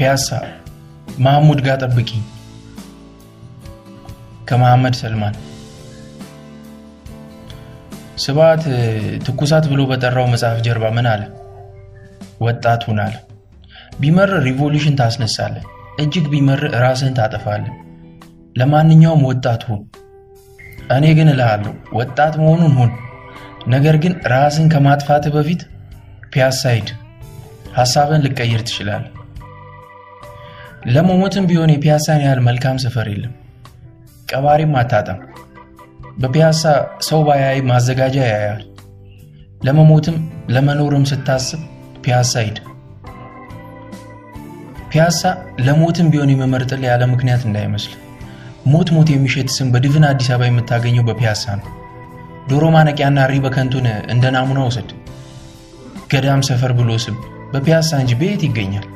ፒያሳ ማህሙድ ጋር ጠብቂኝ። ከመሐመድ ሰልማን። ስብሐት ትኩሳት ብሎ በጠራው መጽሐፍ ጀርባ ምን አለ? ወጣት አለ። ቢመር revolution ታስነሳለህ፣ እጅግ ቢመር ራስህን ታጠፋለህ። ለማንኛውም ወጣት ሁን። እኔ ግን እልሃለሁ ወጣት መሆኑን ሁን፣ ነገር ግን ራስን ከማጥፋትህ በፊት ፒያሳ ሂድ። ሐሳብን ልቀይር ትችላለህ። ለመሞትም ቢሆን የፒያሳን ያህል መልካም ሰፈር የለም። ቀባሪም አታጣም። በፒያሳ ሰው ባያይ ማዘጋጃ ያያል። ለመሞትም ለመኖርም ስታስብ ፒያሳ ሂድ። ፒያሳ ለሞትም ቢሆን የመመርጥል ያለ ምክንያት እንዳይመስል። ሞት ሞት የሚሸት ስም በድፍን አዲስ አበባ የምታገኘው በፒያሳ ነው። ዶሮ ማነቂያና እሪ በከንቱን እንደ ናሙና ውሰድ። ገዳም ሰፈር ብሎ ስም በፒያሳ እንጂ በየት ይገኛል?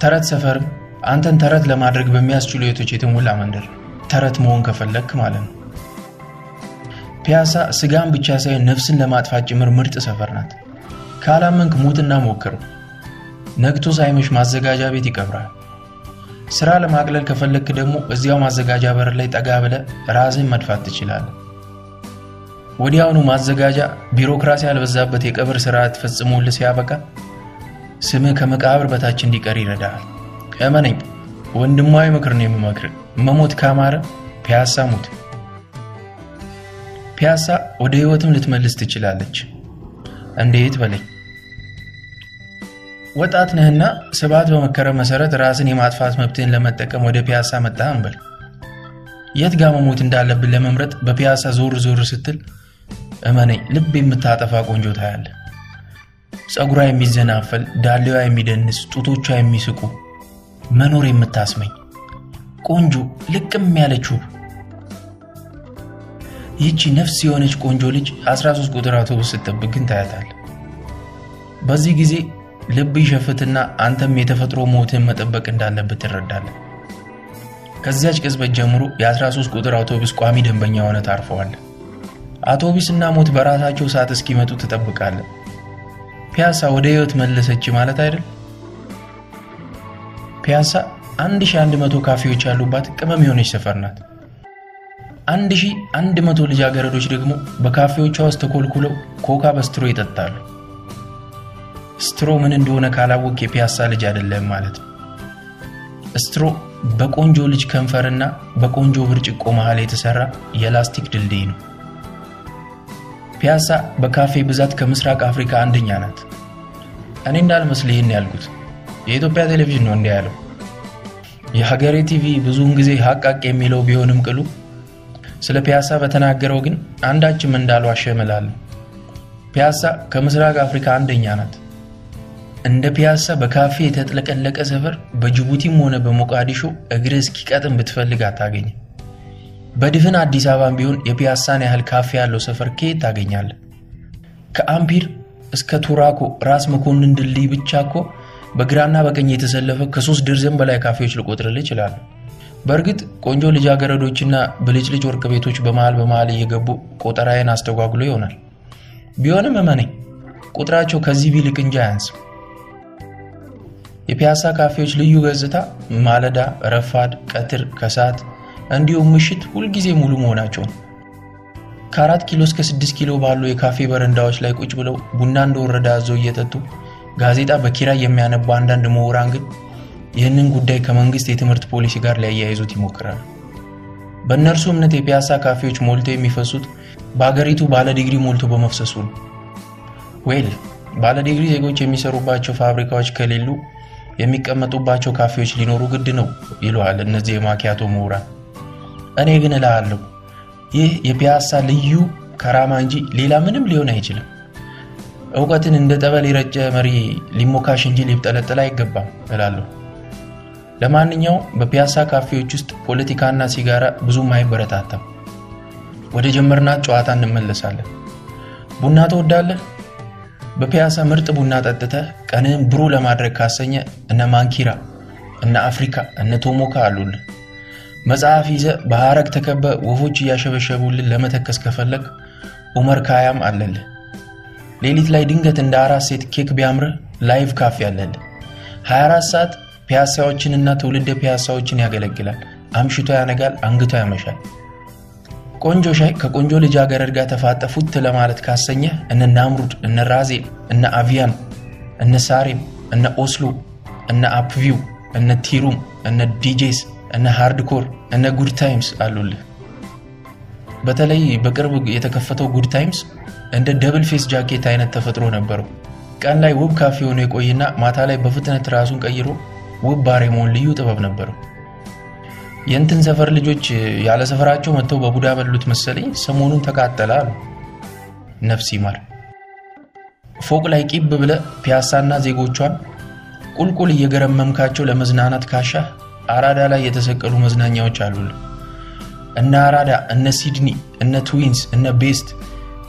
ተረት ሰፈርም አንተን ተረት ለማድረግ በሚያስችሉ የቶች የተሞላ መንደር ተረት መሆን ከፈለግክ ማለት ነው። ፒያሳ ስጋን ብቻ ሳይሆን ነፍስን ለማጥፋት ጭምር ምርጥ ሰፈር ናት። ካላመንክ ሙትና ሞክረው። ነግቶ ሳይመሽ ማዘጋጃ ቤት ይቀብራል። ስራ ለማቅለል ከፈለግክ ደግሞ እዚያው ማዘጋጃ በር ላይ ጠጋ ብለህ ራስን መድፋት ትችላለህ። ወዲያውኑ ማዘጋጃ ቢሮክራሲ ያልበዛበት የቀብር ስርዓት ፈጽሞልህ ሲያበቃ ስምህ ከመቃብር በታች እንዲቀር ይረዳሃል። እመነኝ፣ ወንድማዊ ምክር ነው የምመክር። መሞት ካማረ ፒያሳ ሙት። ፒያሳ ወደ ህይወትም ልትመልስ ትችላለች። እንዴት በለኝ። ወጣት ነህና ስብሐት በመከረ መሰረት ራስን የማጥፋት መብትህን ለመጠቀም ወደ ፒያሳ መጣህ እንበል። የት ጋር መሞት እንዳለብን ለመምረጥ በፒያሳ ዞር ዞር ስትል እመነኝ ልብ የምታጠፋ ቆንጆ ታያለህ። ፀጉሯ የሚዘናፈል፣ ዳሌዋ የሚደንስ፣ ጡቶቿ የሚስቁ መኖር የምታስመኝ ቆንጆ ልቅም ያለች ውብ ይህቺ ነፍስ የሆነች ቆንጆ ልጅ 13 ቁጥር አውቶቡስ ስትጠብቅ ግን ታያታል። በዚህ ጊዜ ልብ ይሸፍትና አንተም የተፈጥሮ ሞትን መጠበቅ እንዳለበት ትረዳለህ። ከዚያች ቅጽበት ጀምሮ የ13 ቁጥር አውቶቡስ ቋሚ ደንበኛ ሆነ ታርፈዋል። አውቶቡስና ሞት በራሳቸው ሰዓት እስኪመጡ ትጠብቃለህ። ፒያሳ ወደ ህይወት መለሰች ማለት አይደል? ፒያሳ 1100 ካፌዎች ያሉባት ቅመም የሆነች ሰፈር ናት። 1100 ልጃገረዶች ደግሞ በካፌዎቿ ውስጥ ተኮልኩለው ኮካ በስትሮ ይጠጣሉ። ስትሮ ምን እንደሆነ ካላወቅ የፒያሳ ልጅ አይደለም ማለት ነው። straw በቆንጆ ልጅ ከንፈርና በቆንጆ ብርጭቆ መሃል የተሰራ የላስቲክ ድልድይ ነው። ፒያሳ በካፌ ብዛት ከምስራቅ አፍሪካ አንደኛ ናት። እኔ እንዳልመስል ይህን ያልኩት የኢትዮጵያ ቴሌቪዥን ነው እንዲህ ያለው። የሀገሬ ቲቪ ብዙውን ጊዜ ሀቅ የሚለው ቢሆንም ቅሉ ስለ ፒያሳ በተናገረው ግን አንዳችም እንዳልዋሸ እምላለሁ። ፒያሳ ከምስራቅ አፍሪካ አንደኛ ናት። እንደ ፒያሳ በካፌ የተጥለቀለቀ ሰፈር በጅቡቲም ሆነ በሞቃዲሾ እግር እስኪቀጥም ብትፈልግ አታገኝም። በድፍን አዲስ አበባም ቢሆን የፒያሳን ያህል ካፌ ያለው ሰፈር ከየት ታገኛለህ? ከአምፒር እስከ ቱራኮ ራስ መኮንን ድልድይ ብቻ እኮ በግራና በቀኝ የተሰለፈ ከሶስት ድርዘን በላይ ካፌዎች ልቆጥርልህ ይችላሉ። በእርግጥ ቆንጆ ልጃገረዶችና ብልጭልጭ ወርቅ ቤቶች በመሃል በመሃል እየገቡ ቆጠራዬን አስተጓጉሎ ይሆናል። ቢሆንም እመነኝ ቁጥራቸው ከዚህ ቢልቅ እንጂ አያንስም። የፒያሳ ካፌዎች ልዩ ገጽታ ማለዳ፣ ረፋድ፣ ቀትር፣ ከሰዓት እንዲሁም ምሽት ሁልጊዜ ሙሉ መሆናቸው ነው። ከአራት ኪሎ እስከ ስድስት ኪሎ ባሉ የካፌ በረንዳዎች ላይ ቁጭ ብለው ቡና እንደወረደ አዘው እየጠጡ ጋዜጣ በኪራይ የሚያነቡ አንዳንድ ምሁራን ግን ይህንን ጉዳይ ከመንግስት የትምህርት ፖሊሲ ጋር ሊያያይዙት ይሞክራሉ። በእነርሱ እምነት የፒያሳ ካፌዎች ሞልተው የሚፈሱት በአገሪቱ ባለ ዲግሪ ሞልቶ በመፍሰሱ ነው። well ባለ ዲግሪ ዜጎች የሚሰሩባቸው ፋብሪካዎች ከሌሉ የሚቀመጡባቸው ካፌዎች ሊኖሩ ግድ ነው ይለዋል እነዚህ የማኪያቶ ምሁራን። እኔ ግን እልሃለሁ ይህ የፒያሳ ልዩ ከራማ እንጂ ሌላ ምንም ሊሆን አይችልም። እውቀትን እንደ ጠበል የረጨ መሪ ሊሞካሽ እንጂ ሊብጠለጠል አይገባም እላለሁ። ለማንኛውም በፒያሳ ካፌዎች ውስጥ ፖለቲካና ሲጋራ ብዙም አይበረታታም። ወደ ጀመርናት ጨዋታ እንመለሳለን። ቡና ትወዳለህ? በፒያሳ ምርጥ ቡና ጠጥተህ ቀንህን ብሩህ ለማድረግ ካሰኘ እነ ማንኪራ፣ እነ አፍሪካ፣ እነ ቶሞካ አሉልህ። መጽሐፍ ይዘህ በሐረግ ተከበ ወፎች እያሸበሸቡልን ለመተከስ ከፈለግ ኡመር ካያም አለልህ። ሌሊት ላይ ድንገት እንደ አራስ ሴት ኬክ ቢያምርህ ላይቭ ካፌ አለልህ። 24 ሰዓት ፒያሳዎችንና ትውልደ ፒያሳዎችን ያገለግላል። አምሽቶ ያነጋል፣ አንግቶ ያመሻል። ቆንጆ ሻይ ከቆንጆ ልጃገረድ ጋር ተፋጠህ ፉት ለማለት ካሰኘህ እነ ናምሩድ፣ እነ ራዜል፣ እነ አቪያን፣ እነ ሳሬም፣ እነ ኦስሎ፣ እነ አፕቪው፣ እነ ቲሩም፣ እነ ዲጄስ፣ እነ ሃርድኮር፣ እነ ጉድ ታይምስ አሉልህ። በተለይ በቅርብ የተከፈተው ጉድ ታይምስ እንደ double face ጃኬት አይነት ተፈጥሮ ነበረው። ቀን ላይ ውብ ካፌ ሆኖ የቆይና ማታ ላይ በፍጥነት ራሱን ቀይሮ ውብ የመሆን ልዩ ጥበብ ነበረው። የእንትን ሰፈር ልጆች ያለ ሰፈራቸው መጥተው በቡዳ በሉት መሰለኝ ሰሞኑን ተቃጠለ አሉ። ነፍስ ይማር። ፎቅ ላይ ቂብ ብለህ ፒያሳና ዜጎቿን ቁልቁል እየገረመምካቸው ለመዝናናት ካሻህ አራዳ ላይ የተሰቀሉ መዝናኛዎች አሉልህ። እነ አራዳ፣ እነ ሲድኒ፣ እነ ትዊንስ፣ እነ ቤስት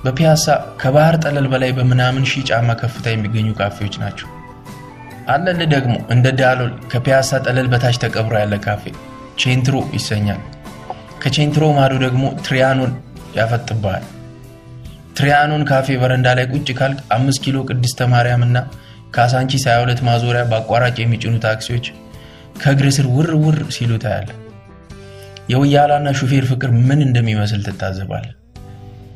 በፒያሳ ከባህር ጠለል በላይ በምናምን ሺህ ጫማ ከፍታ የሚገኙ ካፌዎች ናቸው። አለልህ ደግሞ እንደ ዳሎል ከፒያሳ ጠለል በታች ተቀብሮ ያለ ካፌ ቼንትሮ ይሰኛል። ከቼንትሮ ማዶ ደግሞ ትሪያኖን ያፈጥብሃል። ትሪያኖን ካፌ በረንዳ ላይ ቁጭ ካልክ አምስት ኪሎ ቅድስተ ማርያም እና ካሳንቺስ 22 ማዞሪያ በአቋራጭ የሚጭኑ ታክሲዎች ከእግር ስር ውር ውር ሲሉ ታያለ። የወያላና ሹፌር ፍቅር ምን እንደሚመስል ትታዘባል።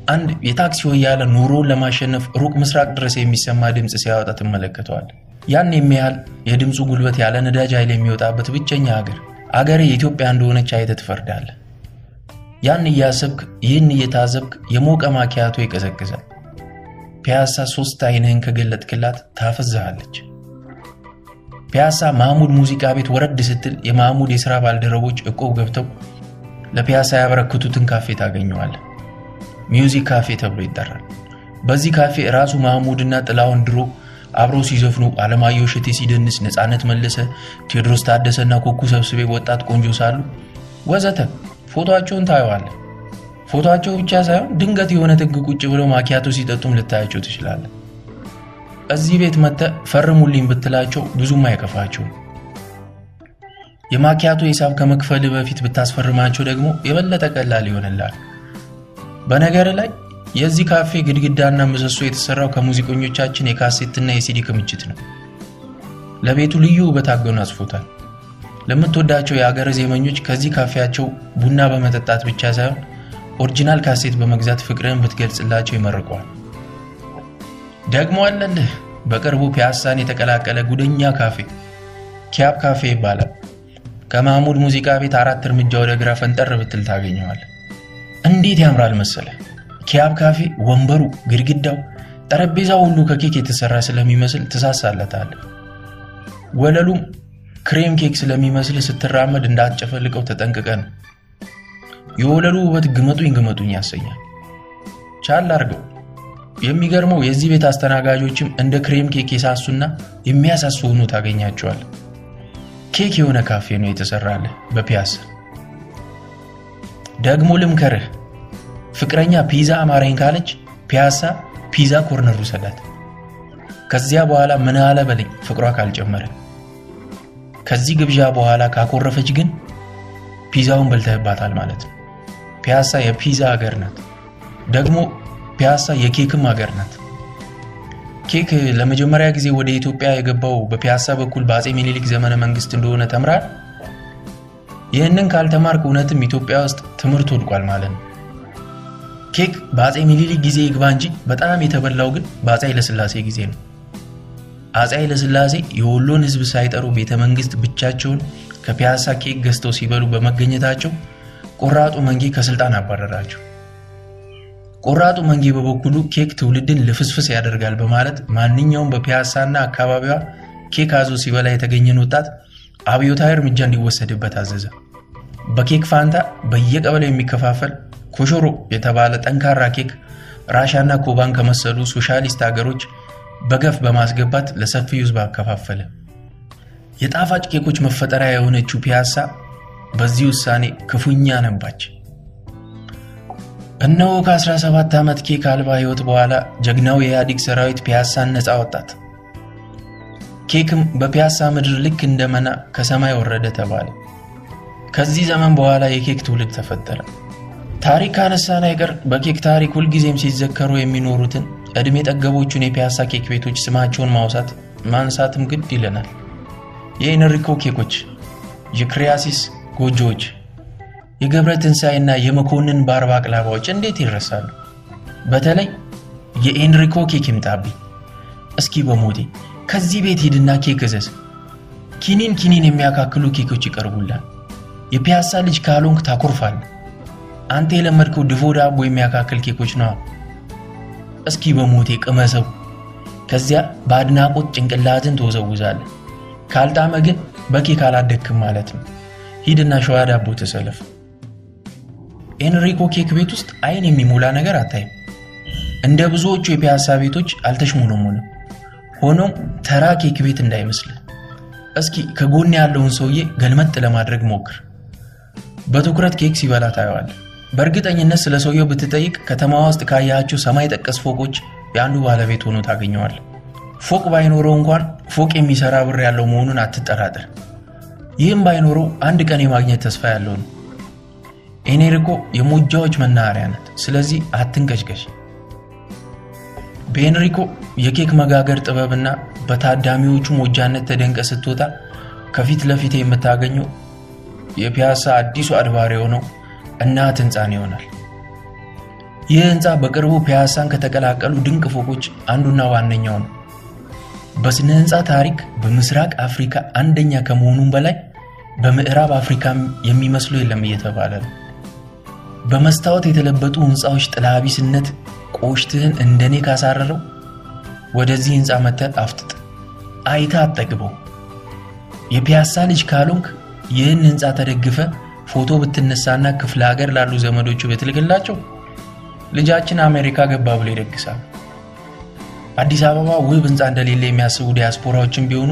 አንድ የታክሲ ወያላ ኑሮውን ለማሸነፍ ሩቅ ምስራቅ ድረስ የሚሰማ ድምፅ ሲያወጣ ትመለከተዋል። ያን የሚያህል የድምፁ ጉልበት ያለ ነዳጅ ኃይል የሚወጣበት ብቸኛ ሀገር አገሬ የኢትዮጵያ እንደሆነች አይተህ ትፈርዳለህ። ያን እያሰብክ ይህን እየታዘብክ የሞቀ ማኪያቶ ይቀዘቅዛል። ፒያሳ ሶስት አይንህን ከገለጥክላት ታፈዝሃለች። ፒያሳ ማህሙድ ሙዚቃ ቤት ወረድ ስትል የማህሙድ የሥራ ባልደረቦች እቁብ ገብተው ለፒያሳ ያበረክቱትን ካፌ ታገኘዋለህ። ሚውዚክ ካፌ ተብሎ ይጠራል። በዚህ ካፌ ራሱ ማህሙድና ጥላውን ድሮ አብረው ሲዘፍኑ አለማየሁ እሸቴ ሲደንስ፣ ነፃነት መለሰ፣ ቴዎድሮስ ታደሰና ኮኩ ሰብስቤ ወጣት ቆንጆ ሳሉ ወዘተ ፎቶቸውን ታየዋለህ። ፎቶቸው ብቻ ሳይሆን ድንገት የሆነ ጥግ ቁጭ ብለው ማኪያቶ ሲጠጡም ልታያቸው ትችላለህ። እዚህ ቤት መጥተህ ፈርሙልኝ ብትላቸው ብዙም አይከፋቸውም። የማኪያቶ ሂሳብ ከመክፈል በፊት ብታስፈርማቸው ደግሞ የበለጠ ቀላል ይሆንላል። በነገር ላይ የዚህ ካፌ ግድግዳና ምሰሶ የተሰራው ከሙዚቀኞቻችን የካሴትና የሲዲ ክምችት ነው። ለቤቱ ልዩ ውበት አጎናጽፎታል። ለምትወዳቸው የአገር ዜመኞች ከዚህ ካፌያቸው ቡና በመጠጣት ብቻ ሳይሆን original ካሴት በመግዛት ፍቅርን ብትገልጽላቸው ይመርቀዋል። ደግሞ አለልህ በቅርቡ ፒያሳን የተቀላቀለ ጉደኛ ካፌ ኪያብ ካፌ ይባላል። ከማህሙድ ሙዚቃ ቤት አራት እርምጃ ወደ ግራ ፈንጠር ብትል ታገኘዋል። እንዴት ያምራል መሰለ! ኪያብ ካፌ ወንበሩ፣ ግድግዳው፣ ጠረጴዛው ሁሉ ከኬክ የተሰራ ስለሚመስል ትሳሳለታል። ወለሉም ክሬም ኬክ ስለሚመስል ስትራመድ እንዳትጨፈልቀው ተጠንቅቀ ነው። የወለሉ ውበት ግመጡኝ ግመጡኝ ያሰኛል። ቻል አርገው። የሚገርመው የዚህ ቤት አስተናጋጆችም እንደ ክሬም ኬክ የሳሱና የሚያሳሱ ሆኖ ታገኛቸዋል። ኬክ የሆነ ካፌ ነው የተሰራልህ በፒያሳ። ደግሞ ልምከርህ፣ ፍቅረኛ ፒዛ አማረኝ ካለች ፒያሳ ፒዛ ኮርነር ውሰዳት። ከዚያ በኋላ ምን አለ በለኝ ፍቅሯ ካልጨመረ። ከዚህ ግብዣ በኋላ ካኮረፈች ግን ፒዛውን በልተህባታል ማለት ነው። ፒያሳ የፒዛ ሀገር ናት። ደግሞ ፒያሳ የኬክም ሀገር ናት። ኬክ ለመጀመሪያ ጊዜ ወደ ኢትዮጵያ የገባው በፒያሳ በኩል በአፄ ሚኒሊክ ዘመነ መንግስት እንደሆነ ተምራል። ይህንን ካልተማርክ እውነትም ኢትዮጵያ ውስጥ ትምህርት ወድቋል ማለት ነው። ኬክ በአፄ ሚኒሊክ ጊዜ ይግባ እንጂ በጣም የተበላው ግን በአፄ ኃይለሥላሴ ጊዜ ነው። አፄ ኃይለሥላሴ የወሎን ሕዝብ ሳይጠሩ ቤተ መንግስት ብቻቸውን ከፒያሳ ኬክ ገዝተው ሲበሉ በመገኘታቸው ቆራጡ መንጌ ከስልጣን አባረራቸው። ቆራጡ መንጌ በበኩሉ ኬክ ትውልድን ልፍስፍስ ያደርጋል በማለት ማንኛውም በፒያሳና አካባቢዋ ኬክ አዞ ሲበላ የተገኘን ወጣት አብዮታዊ እርምጃ እንዲወሰድበት አዘዘ። በኬክ ፋንታ በየቀበሌው የሚከፋፈል ኮሾሮ የተባለ ጠንካራ ኬክ ራሻና ኩባን ከመሰሉ ሶሻሊስት ሀገሮች በገፍ በማስገባት ለሰፊው ሕዝብ አከፋፈለ። የጣፋጭ ኬኮች መፈጠሪያ የሆነችው ፒያሳ በዚህ ውሳኔ ክፉኛ ነባች። እነሆ ከ17 ዓመት ኬክ አልባ ሕይወት በኋላ ጀግናው የኢህአዴግ ሰራዊት ፒያሳን ነፃ አወጣት። ኬክም በፒያሳ ምድር ልክ እንደ መና ከሰማይ ወረደ ተባለ። ከዚህ ዘመን በኋላ የኬክ ትውልድ ተፈጠረ። ታሪክ ካነሳን አይቀር በኬክ ታሪክ ሁልጊዜም ሲዘከሩ የሚኖሩትን ዕድሜ ጠገቦቹን የፒያሳ ኬክ ቤቶች ስማቸውን ማውሳት ማንሳትም ግድ ይለናል። የኤንሪኮ ኬኮች፣ የክሪያሲስ ጎጆዎች፣ የገብረ ትንሣኤና የመኮንን ባር ባቅላቫዎች እንዴት ይረሳሉ? በተለይ የኤንሪኮ ኬክ ይምጣብኝ። እስኪ በሞቴ ከዚህ ቤት ሂድና ኬክ እዘዝ። ኪኒን ኪኒን የሚያካክሉ ኬኮች ይቀርቡልሃል። የፒያሳ ልጅ ካልሆንክ ታኮርፋል። አንተ የለመድከው ድፎ ዳቦ የሚያካክል ኬኮች ነዋ። እስኪ በሞቴ ቅመሰው። ከዚያ በአድናቆት ጭንቅላትን ትወዘውዛለህ። ካልጣመ ግን በኬክ አላደግክም ማለት ነው። ሂድና ሸዋ ዳቦ ተሰለፍ። ኤንሪኮ ኬክ ቤት ውስጥ አይን የሚሞላ ነገር አታይም። እንደ ብዙዎቹ የፒያሳ ቤቶች አልተሽሞነሞንም። ሆኖም ተራ ኬክ ቤት እንዳይመስልህ። እስኪ ከጎን ያለውን ሰውዬ ገልመጥ ለማድረግ ሞክር። በትኩረት ኬክ ሲበላ ታየዋለህ። በእርግጠኝነት ስለ ሰውየው ብትጠይቅ ከተማዋ ውስጥ ካያቸው ሰማይ ጠቀስ ፎቆች የአንዱ ባለቤት ሆኖ ታገኘዋለህ። ፎቅ ባይኖረው እንኳን ፎቅ የሚሰራ ብር ያለው መሆኑን አትጠራጠር። ይህም ባይኖረው አንድ ቀን የማግኘት ተስፋ ያለው ነው። ኤኔሪኮ የሞጃዎች መናኸሪያ ናት። ስለዚህ አትንቀሽቀሽ። በኤንሪኮ የኬክ መጋገር ጥበብና በታዳሚዎቹ ሞጃነት ተደንቀ ስትወጣ ከፊት ለፊት የምታገኘው የፒያሳ አዲሱ አድባር የሆነው እናት ህንፃን ይሆናል። ይህ ህንፃ በቅርቡ ፒያሳን ከተቀላቀሉ ድንቅ ፎቆች አንዱና ዋነኛው ነው። በስነ ህንፃ ታሪክ በምስራቅ አፍሪካ አንደኛ ከመሆኑም በላይ በምዕራብ አፍሪካም የሚመስሉ የለም እየተባለ ነው። በመስታወት የተለበጡ ህንፃዎች ጥላቢስነት ቆሽትህን እንደኔ ካሳረረው ወደዚህ ህንፃ መተህ አፍጥጥ፣ አይታ አትጠግበው። የፒያሳ ልጅ ካልሆንክ ይህን ህንፃ ተደግፈ ፎቶ ብትነሳና ክፍለ ሀገር ላሉ ዘመዶቹ ብትልክላቸው ልጃችን አሜሪካ ገባ ብሎ ይደግሳል። አዲስ አበባ ውብ ህንፃ እንደሌለ የሚያስቡ ዲያስፖራዎችን ቢሆኑ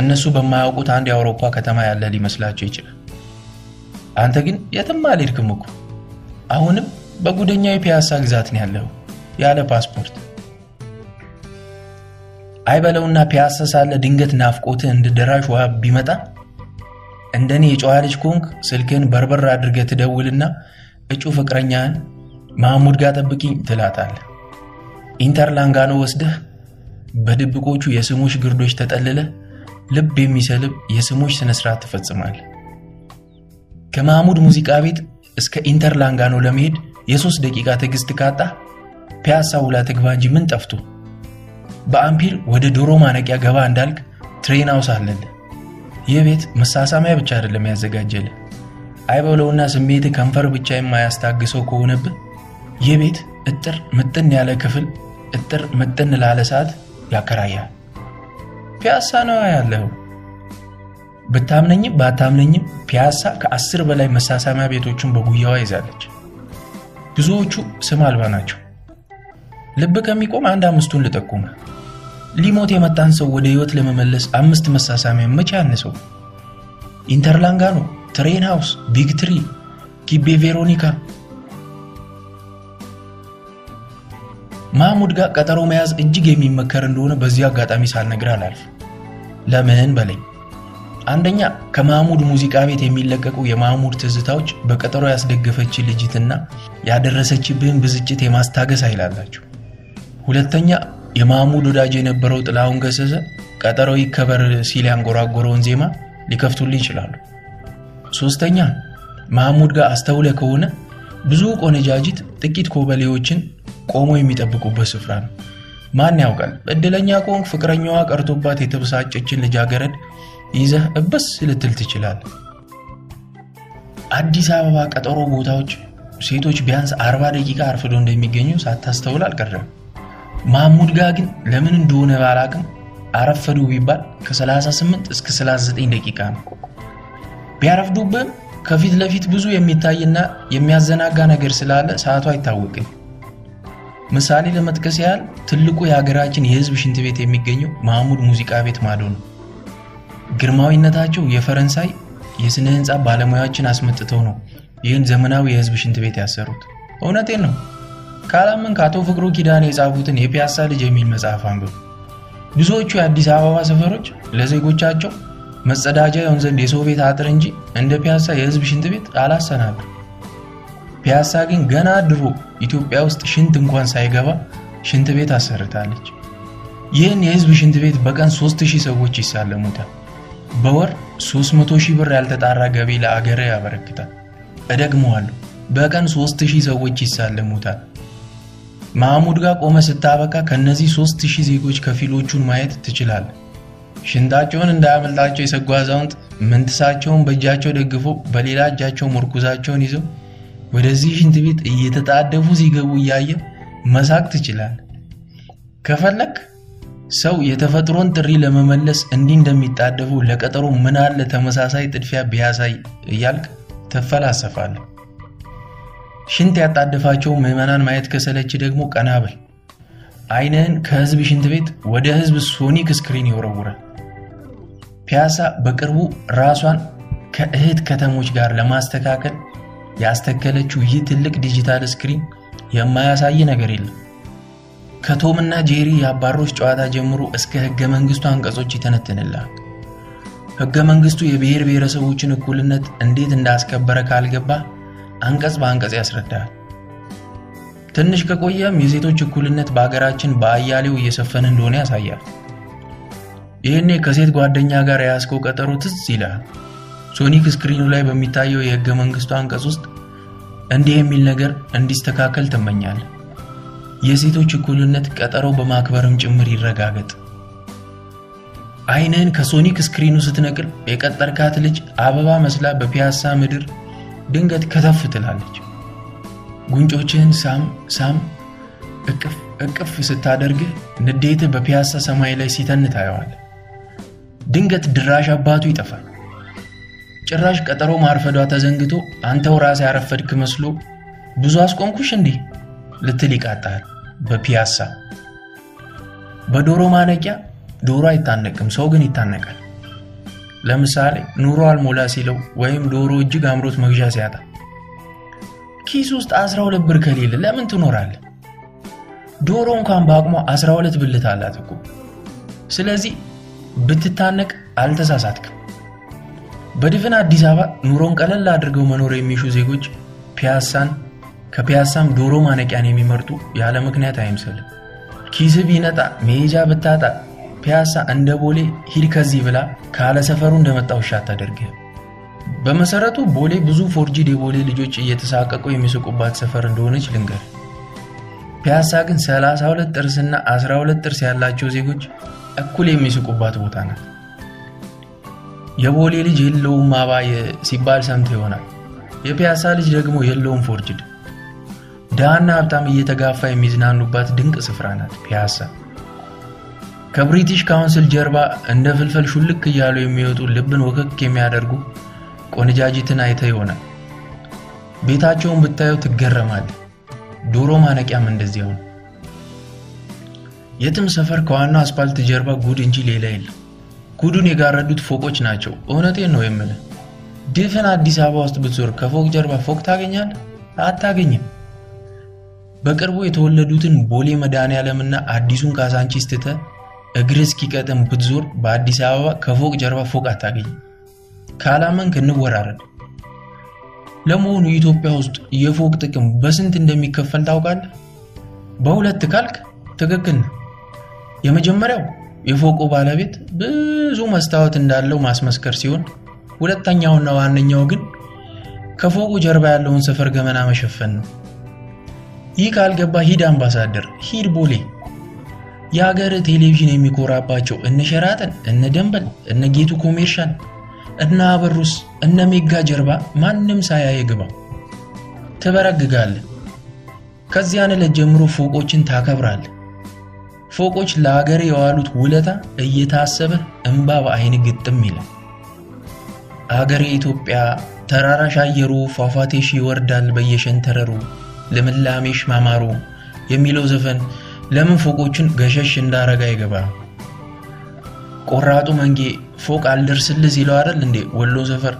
እነሱ በማያውቁት አንድ የአውሮፓ ከተማ ያለ ሊመስላቸው ይችላል። አንተ ግን የትም አልሄድክም እኮ አሁንም በጉደኛው የፒያሳ ግዛት ያለው ያለ ፓስፖርት። አይበለውና ፒያሳ ሳለ ድንገት ናፍቆትህ እንደ ደራሽ ውሃ ቢመጣ እንደኔ የጨዋ ልጅ ኮንክ ስልክህን በርበር አድርገህ ትደውልና እጩ ፍቅረኛህን ማህሙድ ጋር ጠብቂኝ ትላታለህ። ኢንተርላንጋኖ ወስደህ በድብቆቹ የስሞሽ ግርዶች ተጠልለህ ልብ የሚሰልብ የስሞሽ ስነስርዓት ትፈጽማለህ። ከማህሙድ ሙዚቃ ቤት እስከ ኢንተርላንጋኖ ለመሄድ የሶስት ደቂቃ ትዕግስት ካጣ ፒያሳ ውላ ትግባ እንጂ ምን ጠፍቶ። በአምፒር ወደ ዶሮ ማነቂያ ገባ እንዳልክ Train House አለልህ። ይህ ቤት መሳሳሚያ ብቻ አይደለም ያዘጋጀልህ። አይበለውና ስሜት ከንፈር ብቻ የማያስታግሰው ከሆነብህ ይህ ቤት እጥር ምጥን ያለ ክፍል እጥር ምጥን ላለ ሰዓት ያከራያል። ፒያሳ ነው ያለው። ብታምነኝም ባታምነኝም ፒያሳ ከአስር በላይ መሳሳሚያ ቤቶችን በጉያዋ ይዛለች። ብዙዎቹ ስም አልባ ናቸው። ልብ ከሚቆም አንድ አምስቱን ልጠቁመ። ሊሞት የመጣን ሰው ወደ ህይወት ለመመለስ አምስት መሳሳሚያ መቼ ያነሰው? ኢንተርላንጋኖ፣ Train House፣ Big Tree፣ ጊቤ ቬሮኒካ። ማህሙድ ጋር ቀጠሮ መያዝ እጅግ የሚመከር እንደሆነ በዚህ አጋጣሚ ሳልነግር አላልፍ። ለምን በለኝ። አንደኛ ከማህሙድ ሙዚቃ ቤት የሚለቀቁ የማህሙድ ትዝታዎች በቀጠሮ ያስደገፈች ልጅትና ያደረሰችብህን ብስጭት የማስታገስ ኃይል አላቸው። ሁለተኛ የማህሙድ ወዳጅ የነበረው ጥላሁን ገሰሰ ቀጠሮ ይከበር ሲል ያንጎራጎረውን ዜማ ሊከፍቱልህ ይችላሉ። ሶስተኛ ማህሙድ ጋር አስተውለ ከሆነ ብዙ ቆነጃጅት ጥቂት ኮበሌዎችን ቆሞ የሚጠብቁበት ስፍራ ነው። ማን ያውቃል፣ እድለኛ ከሆንክ ፍቅረኛዋ ቀርቶባት የተበሳጨችን ልጃገረድ ይዘህ እበስ ልትል ትችላል። አዲስ አበባ ቀጠሮ ቦታዎች ሴቶች ቢያንስ አርባ ደቂቃ አርፍዶ እንደሚገኙ ሳታስተውል አልቀረም። ማህሙድ ጋር ግን ለምን እንደሆነ ባላቅም አረፈዱ ቢባል ከ38 እስከ 39 ደቂቃ ነው። ቢያረፍዱብህም ከፊት ለፊት ብዙ የሚታይና የሚያዘናጋ ነገር ስላለ ሰዓቱ አይታወቅም። ምሳሌ ለመጥቀስ ያህል ትልቁ የሀገራችን የህዝብ ሽንት ቤት የሚገኘው ማህሙድ ሙዚቃ ቤት ማዶ ነው። ግርማዊነታቸው የፈረንሳይ የስነ ህንፃ ባለሙያዎችን አስመጥተው ነው ይህን ዘመናዊ የህዝብ ሽንት ቤት ያሰሩት። እውነቴን ነው። ካላምን ከአቶ ፍቅሩ ኪዳን የጻፉትን የፒያሳ ልጅ የሚል መጽሐፍ አንብብ። ብዙዎቹ የአዲስ አበባ ሰፈሮች ለዜጎቻቸው መጸዳጃ ይሆን ዘንድ ቤት አጥር እንጂ እንደ ፒያሳ የህዝብ ሽንት ቤት አላሰናዱ። ፒያሳ ግን ገና ድሮ ኢትዮጵያ ውስጥ ሽንት እንኳን ሳይገባ ሽንት ቤት አሰርታለች። ይህን የህዝብ ሽንት ቤት በቀን ሦስት ሺህ ሰዎች ይሳለሙታል። በወር 300 ሺህ ብር ያልተጣራ ገቢ ለአገር ያበረክታል። እደግመዋለሁ፣ በቀን 3000 ሰዎች ይሳለሙታል። ማህሙድ ጋር ቆመ ስታበቃ ከነዚህ 3000 ዜጎች ከፊሎቹን ማየት ትችላለህ። ሽንጣቸውን እንዳያመልጣቸው የሰጉ አዛውንት ምንትሳቸውን በእጃቸው ደግፈው በሌላ እጃቸው ምርኩዛቸውን ይዘው ወደዚህ ሽንት ቤት እየተጣደፉ ሲገቡ እያየ መሳቅ ትችላለህ። ከፈለክ ሰው የተፈጥሮን ጥሪ ለመመለስ እንዲህ እንደሚጣደፉ ለቀጠሮ ምን አለ ተመሳሳይ ጥድፊያ ቢያሳይ እያልክ ትፈላሰፋለህ። ሽንት ያጣደፋቸው ምዕመናን ማየት ከሰለች ደግሞ ቀና በል። አይንህን ከህዝብ ሽንት ቤት ወደ ህዝብ Sonic screen ይወረውራል። ፒያሳ በቅርቡ ራሷን ከእህት ከተሞች ጋር ለማስተካከል ያስተከለችው ይህ ትልቅ digital screen የማያሳይ ነገር የለም። ከቶምና ጄሪ የአባሮሽ ጨዋታ ጀምሮ እስከ ህገ መንግስቱ አንቀጾች ይተነትንልሃል። ህገ መንግስቱ የብሔር ብሔረሰቦችን እኩልነት እንዴት እንዳስከበረ ካልገባ አንቀጽ በአንቀጽ ያስረዳል። ትንሽ ከቆየም የሴቶች እኩልነት በአገራችን በአያሌው እየሰፈነ እንደሆነ ያሳያል። ይህኔ ከሴት ጓደኛ ጋር የያዝከው ቀጠሮ ትዝ ይላል። Sonic screen ኡ ላይ በሚታየው የህገ መንግስቱ አንቀጽ ውስጥ እንዲህ የሚል ነገር እንዲስተካከል ትመኛለህ። የሴቶች እኩልነት ቀጠሮ በማክበርም ጭምር ይረጋገጥ። አይንህን ከ Sonic screen ኡ ስትነቅል የቀጠርካት ልጅ አበባ መስላ በፒያሳ ምድር ድንገት ከተፍ ትላለች። ጉንጮችህን ሳም ሳም እቅፍ እቅፍ ስታደርግህ ንዴትህ በፒያሳ ሰማይ ላይ ሲተን ታየዋል። ድንገት ድራሽ አባቱ ይጠፋል። ጭራሽ ቀጠሮ ማርፈዷ ተዘንግቶ አንተው ራስህ ያረፈድክ መስሎ ብዙ አስቆምኩሽ እንዲህ ልትል ይቃጣል። በፒያሳ በዶሮ ማነቂያ ዶሮ አይታነቅም፣ ሰው ግን ይታነቃል። ለምሳሌ ኑሮ አልሞላ ሲለው ወይም ዶሮ እጅግ አምሮት መግዣ ሲያጣ ኪስ ውስጥ 12 ብር ከሌለ ለምን ትኖራለህ? ዶሮ እንኳን በአቅሟ 12 ብልት አላት እኮ። ስለዚህ ብትታነቅ አልተሳሳትክም። በድፍን አዲስ አበባ ኑሮን ቀለል አድርገው መኖር የሚሹ ዜጎች ፒያሳን ከፒያሳም ዶሮ ማነቂያን የሚመርጡ ያለ ምክንያት አይምሰልም። ኪስ ቢነጣ መሄጃ ብታጣ ፒያሳ እንደ ቦሌ ሂድ ከዚህ ብላ ካለ ሰፈሩ እንደመጣ ውሻ አታደርግህም። በመሰረቱ ቦሌ ብዙ forged የቦሌ ልጆች እየተሳቀቁ የሚስቁባት ሰፈር እንደሆነች ልንገር። ፒያሳ ግን 32 ጥርስና 12 ጥርስ ያላቸው ዜጎች እኩል የሚስቁባት ቦታ ናት። የቦሌ ልጅ የለውም አባየ ሲባል ሰምተ ይሆናል። የፒያሳ ልጅ ደግሞ የለውም forged። ድሃና ሀብታም እየተጋፋ የሚዝናኑባት ድንቅ ስፍራ ናት ፒያሳ። ከ British Council ጀርባ እንደ ፍልፈል ሹልክ እያሉ የሚወጡ ልብን ወከክ የሚያደርጉ ቆንጃጅትን አይተ ይሆናል። ቤታቸውን ብታየው ትገረማለህ። ዶሮ ማነቂያም እንደዚያው ነው። የትም ሰፈር ከዋናው አስፓልት ጀርባ ጉድ እንጂ ሌላ የለም። ጉዱን የጋረዱት ፎቆች ናቸው። እውነቴን ነው የምልህ። ድፍን አዲስ አበባ ውስጥ ብትዞር ከፎቅ ጀርባ ፎቅ ታገኛለህ? አታገኝም። በቅርቡ የተወለዱትን ቦሌ መድኃኔዓለምና አዲሱን ካሳንቺስ ትተህ እግር እስኪቀጥም ብትዞር በአዲስ አበባ ከፎቅ ጀርባ ፎቅ አታገኝም። ካላመንክ እንወራረድ። ለመሆኑ ኢትዮጵያ ውስጥ የፎቅ ጥቅም በስንት እንደሚከፈል ታውቃለህ? በሁለት ካልክ ትክክል የመጀመሪያው የፎቁ ባለቤት ብዙ መስታወት እንዳለው ማስመስከር ሲሆን፣ ሁለተኛውና ዋነኛው ግን ከፎቁ ጀርባ ያለውን ሰፈር ገመና መሸፈን ነው። ይህ ካልገባ ሂድ አምባሳደር፣ ሂድ ቦሌ። የሀገር ቴሌቪዥን የሚኮራባቸው እነ ሸራተን፣ እነ ደንበል፣ እነ ጌቱ ኮሜርሻል እነ አበሩስ እነ ሜጋ ጀርባ ማንም ሳያየ ግባ። ትበረግጋለህ። ከዚያን ዕለት ጀምሮ ፎቆችን ታከብራለህ። ፎቆች ለሀገር የዋሉት ውለታ እየታሰበ እንባ በአይን ግጥም ይላል። አገሬ ኢትዮጵያ ተራራሽ አየሩ ፏፏቴሽ ይወርዳል በየሸንተረሩ ልምላሜሽ ማማሩ የሚለው ዘፈን ለምን ፎቆችን ገሸሽ እንዳረጋ ይገባ። ቆራጡ መንጌ ፎቅ አልደርስልህ ሲለው አይደል እንዴ ወሎ ሰፈር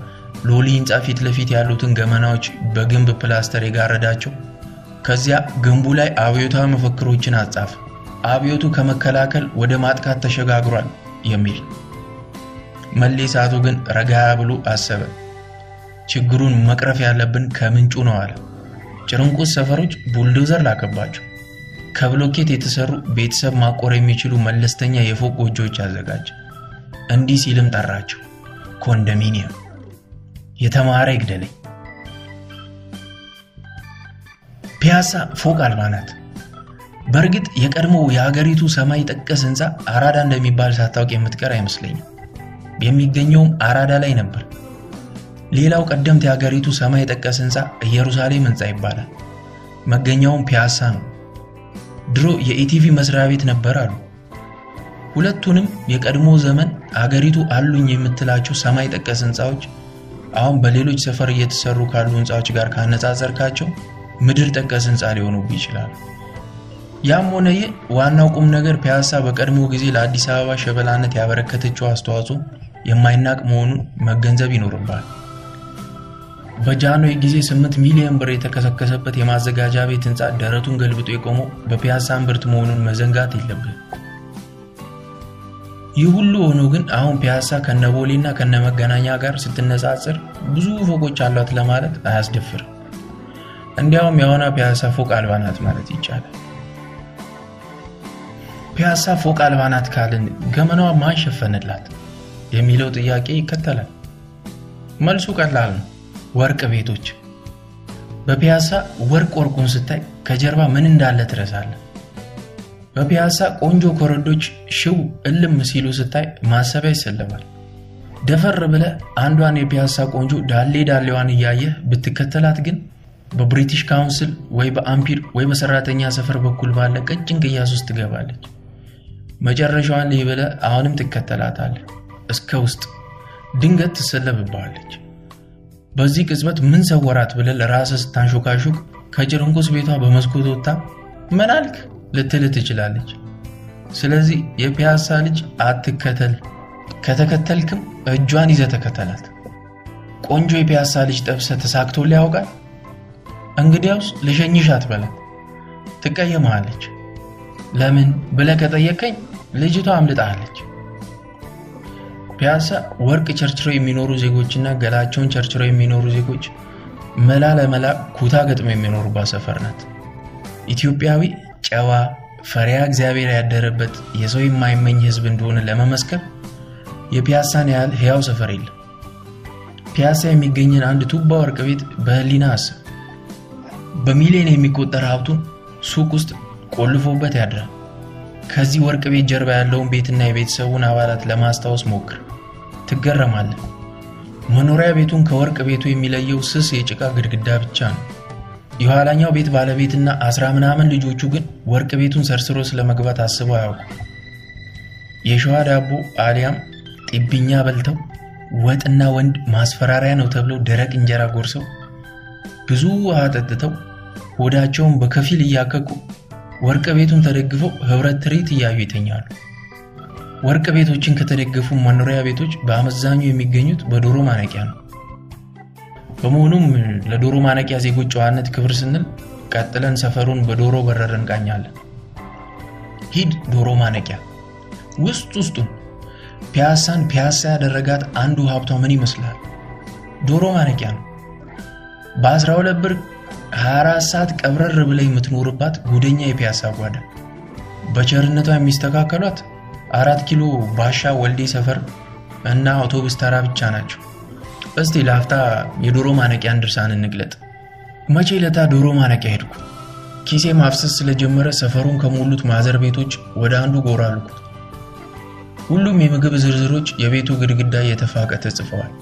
ሎሊ ህንፃ ፊት ለፊት ያሉትን ገመናዎች በግንብ ፕላስተር የጋረዳቸው። ከዚያ ግንቡ ላይ አብዮታዊ መፈክሮችን አጻፈ። አብዮቱ ከመከላከል ወደ ማጥቃት ተሸጋግሯል የሚል። መሌ ሰዓቱ ግን ረጋ ብሎ አሰበ። ችግሩን መቅረፍ ያለብን ከምንጩ ነው አለ። ጭርንቁስ ሰፈሮች ቡልዶዘር ላከባቸው። ከብሎኬት የተሰሩ ቤተሰብ ማቆር የሚችሉ መለስተኛ የፎቅ ጎጆዎች አዘጋጀ። እንዲህ ሲልም ጠራቸው፣ ኮንዶሚኒየም የተማረ ይግደለኝ። ፒያሳ ፎቅ አልባ ናት። በእርግጥ የቀድሞው የሀገሪቱ ሰማይ ጠቀስ ህንፃ አራዳ እንደሚባል ሳታውቅ የምትቀር አይመስለኝም። የሚገኘውም አራዳ ላይ ነበር። ሌላው ቀደምት የሀገሪቱ ሰማይ ጠቀስ ህንፃ ኢየሩሳሌም ህንፃ ይባላል። መገኛውም ፒያሳ ነው። ድሮ የኢቲቪ መስሪያ ቤት ነበር አሉ። ሁለቱንም የቀድሞ ዘመን አገሪቱ አሉኝ የምትላቸው ሰማይ ጠቀስ ህንፃዎች አሁን በሌሎች ሰፈር እየተሰሩ ካሉ ህንፃዎች ጋር ካነጻጸርካቸው ምድር ጠቀስ ህንፃ ሊሆኑብ ይችላሉ። ያም ሆነ ይህ ዋናው ቁም ነገር ፒያሳ በቀድሞ ጊዜ ለአዲስ አበባ ሸበላነት ያበረከተችው አስተዋጽኦ የማይናቅ መሆኑን መገንዘብ ይኖርባል። በጃንሆይ ጊዜ 8 ሚሊዮን ብር የተከሰከሰበት የማዘጋጃ ቤት ህንፃ ደረቱን ገልብጦ የቆመው በፒያሳ እምብርት መሆኑን መዘንጋት የለብን። ይህ ሁሉ ሆኖ ግን አሁን ፒያሳ ከነቦሌና ከነመገናኛ ጋር ስትነጻጽር ብዙ ፎቆች አሏት ለማለት አያስደፍርም። እንዲያውም የሆነ ፒያሳ ፎቅ አልባ ናት ማለት ይቻላል። ፒያሳ ፎቅ አልባ ናት ካልን ገመናዋ ማን ሸፈነላት የሚለው ጥያቄ ይከተላል። መልሱ ቀላል ነው። ወርቅ ቤቶች። በፒያሳ ወርቅ ወርቁን ስታይ ከጀርባ ምን እንዳለ ትረሳለህ። በፒያሳ ቆንጆ ኮረዶች ሽው እልም ሲሉ ስታይ ማሰቢያ ይሰለባል። ደፈር ብለህ አንዷን የፒያሳ ቆንጆ ዳሌ ዳሌዋን እያየህ ብትከተላት ግን በብሪቲሽ ካውንስል ወይ በአምፒር ወይ በሰራተኛ ሰፈር በኩል ባለ ቀጭን ቅያስ ውስጥ ትገባለች። መጨረሻዋን ላይ ብለህ አሁንም ትከተላታለህ እስከ ውስጥ ድንገት ትሰለብብሃለች። በዚህ ቅጽበት ምን ሰወራት ብለህ ለራስህ ስታንሾካሹክ ከጭርንቁስ ቤቷ በመስኮት ወጥታ ምን አልክ ልትል ትችላለች። ስለዚህ የፒያሳ ልጅ አትከተል፣ ከተከተልክም እጇን ይዘህ ተከተላት። ቆንጆ የፒያሳ ልጅ ጠብሰህ ተሳክቶልህ ያውቃል? እንግዲያውስ ልሸኝሽ አትበላት፣ ትቀየመሃለች። ለምን ብለህ ከጠየቀኝ ልጅቷ አምልጣሃለች። ፒያሳ ወርቅ ቸርችረው የሚኖሩ ዜጎችና ገላቸውን ቸርችረው የሚኖሩ ዜጎች መላ ለመላ ኩታ ገጥመው የሚኖሩባት ሰፈር ናት። ኢትዮጵያዊ ጨዋ፣ ፈሪያ እግዚአብሔር ያደረበት የሰው የማይመኝ ሕዝብ እንደሆነ ለመመስከር የፒያሳን ያህል ሕያው ሰፈር የለም። ፒያሳ የሚገኝን አንድ ቱባ ወርቅ ቤት በህሊና አስብ። በሚሊዮን የሚቆጠር ሀብቱን ሱቅ ውስጥ ቆልፎበት ያድራል። ከዚህ ወርቅ ቤት ጀርባ ያለውን ቤትና የቤተሰቡን አባላት ለማስታወስ ሞክር፣ ትገረማለህ። መኖሪያ ቤቱን ከወርቅ ቤቱ የሚለየው ስስ የጭቃ ግድግዳ ብቻ ነው። የኋላኛው ቤት ባለቤትና አስራ ምናምን ልጆቹ ግን ወርቅ ቤቱን ሰርስሮ ስለመግባት አስበው አያውቁ። የሸዋ ዳቦ አሊያም ጢብኛ በልተው ወጥና ወንድ ማስፈራሪያ ነው ተብለው ደረቅ እንጀራ ጎርሰው ብዙ ውሃ ጠጥተው ሆዳቸውን በከፊል እያከኩ ወርቅ ቤቱን ተደግፈው ህብረት ትርኢት እያዩ ይተኛሉ። ወርቅ ቤቶችን ከተደገፉ መኖሪያ ቤቶች በአመዛኙ የሚገኙት በዶሮ ማነቂያ ነው። በመሆኑም ለዶሮ ማነቂያ ዜጎች ጨዋነት ክብር ስንል ቀጥለን ሰፈሩን በዶሮ በረር እንቃኛለን። ሂድ ዶሮ ማነቂያ። ውስጥ ውስጡን ፒያሳን ፒያሳ ያደረጋት አንዱ ሀብቷ ምን ይመስላል? ዶሮ ማነቂያ ነው። በ12 ብር 24 ሰዓት ቀብረር ብላ የምትኖርባት ጉደኛ የፒያሳ ጓዳ። በቸርነቷ የሚስተካከሏት አራት ኪሎ ባሻ ወልዴ ሰፈር እና አውቶቡስ ተራ ብቻ ናቸው። እስቲ ለአፍታ የዶሮ ማነቂያን ድርሳን እንግለጥ። መቼ ለታ ዶሮ ማነቂያ ሄድኩ። ኪሴ ማፍሰስ ስለጀመረ ሰፈሩን ከሞሉት ማዘር ቤቶች ወደ አንዱ ጎራ አልኩት። ሁሉም የምግብ ዝርዝሮች የቤቱ ግድግዳ እየተፋቀ ተጽፈዋል።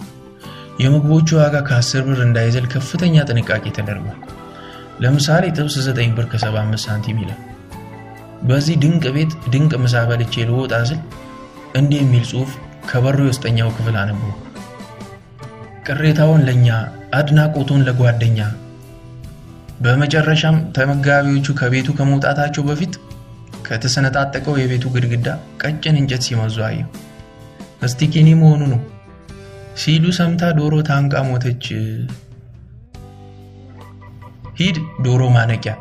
የምግቦቹ ዋጋ ከ10 ብር እንዳይዘል ከፍተኛ ጥንቃቄ ተደርጓል። ለምሳሌ ጥብስ 9 ብር ከ75 ሳንቲም ይላል። በዚህ ድንቅ ቤት ድንቅ ምሳ በልቼ ልወጣ ስል እንዲህ የሚል ጽሑፍ ከበሩ የውስጠኛው ክፍል አነበቡ። ቅሬታውን ለእኛ አድናቆቱን ለጓደኛ። በመጨረሻም ተመጋቢዎቹ ከቤቱ ከመውጣታቸው በፊት ከተሰነጣጠቀው የቤቱ ግድግዳ ቀጭን እንጨት ሲመዙ አየሁ። እስቲ ኪኒ መሆኑ ነው ሲሉ ሰምታ ዶሮ ታንቃ ሞተች። ሂድ ዶሮ ማነቂያ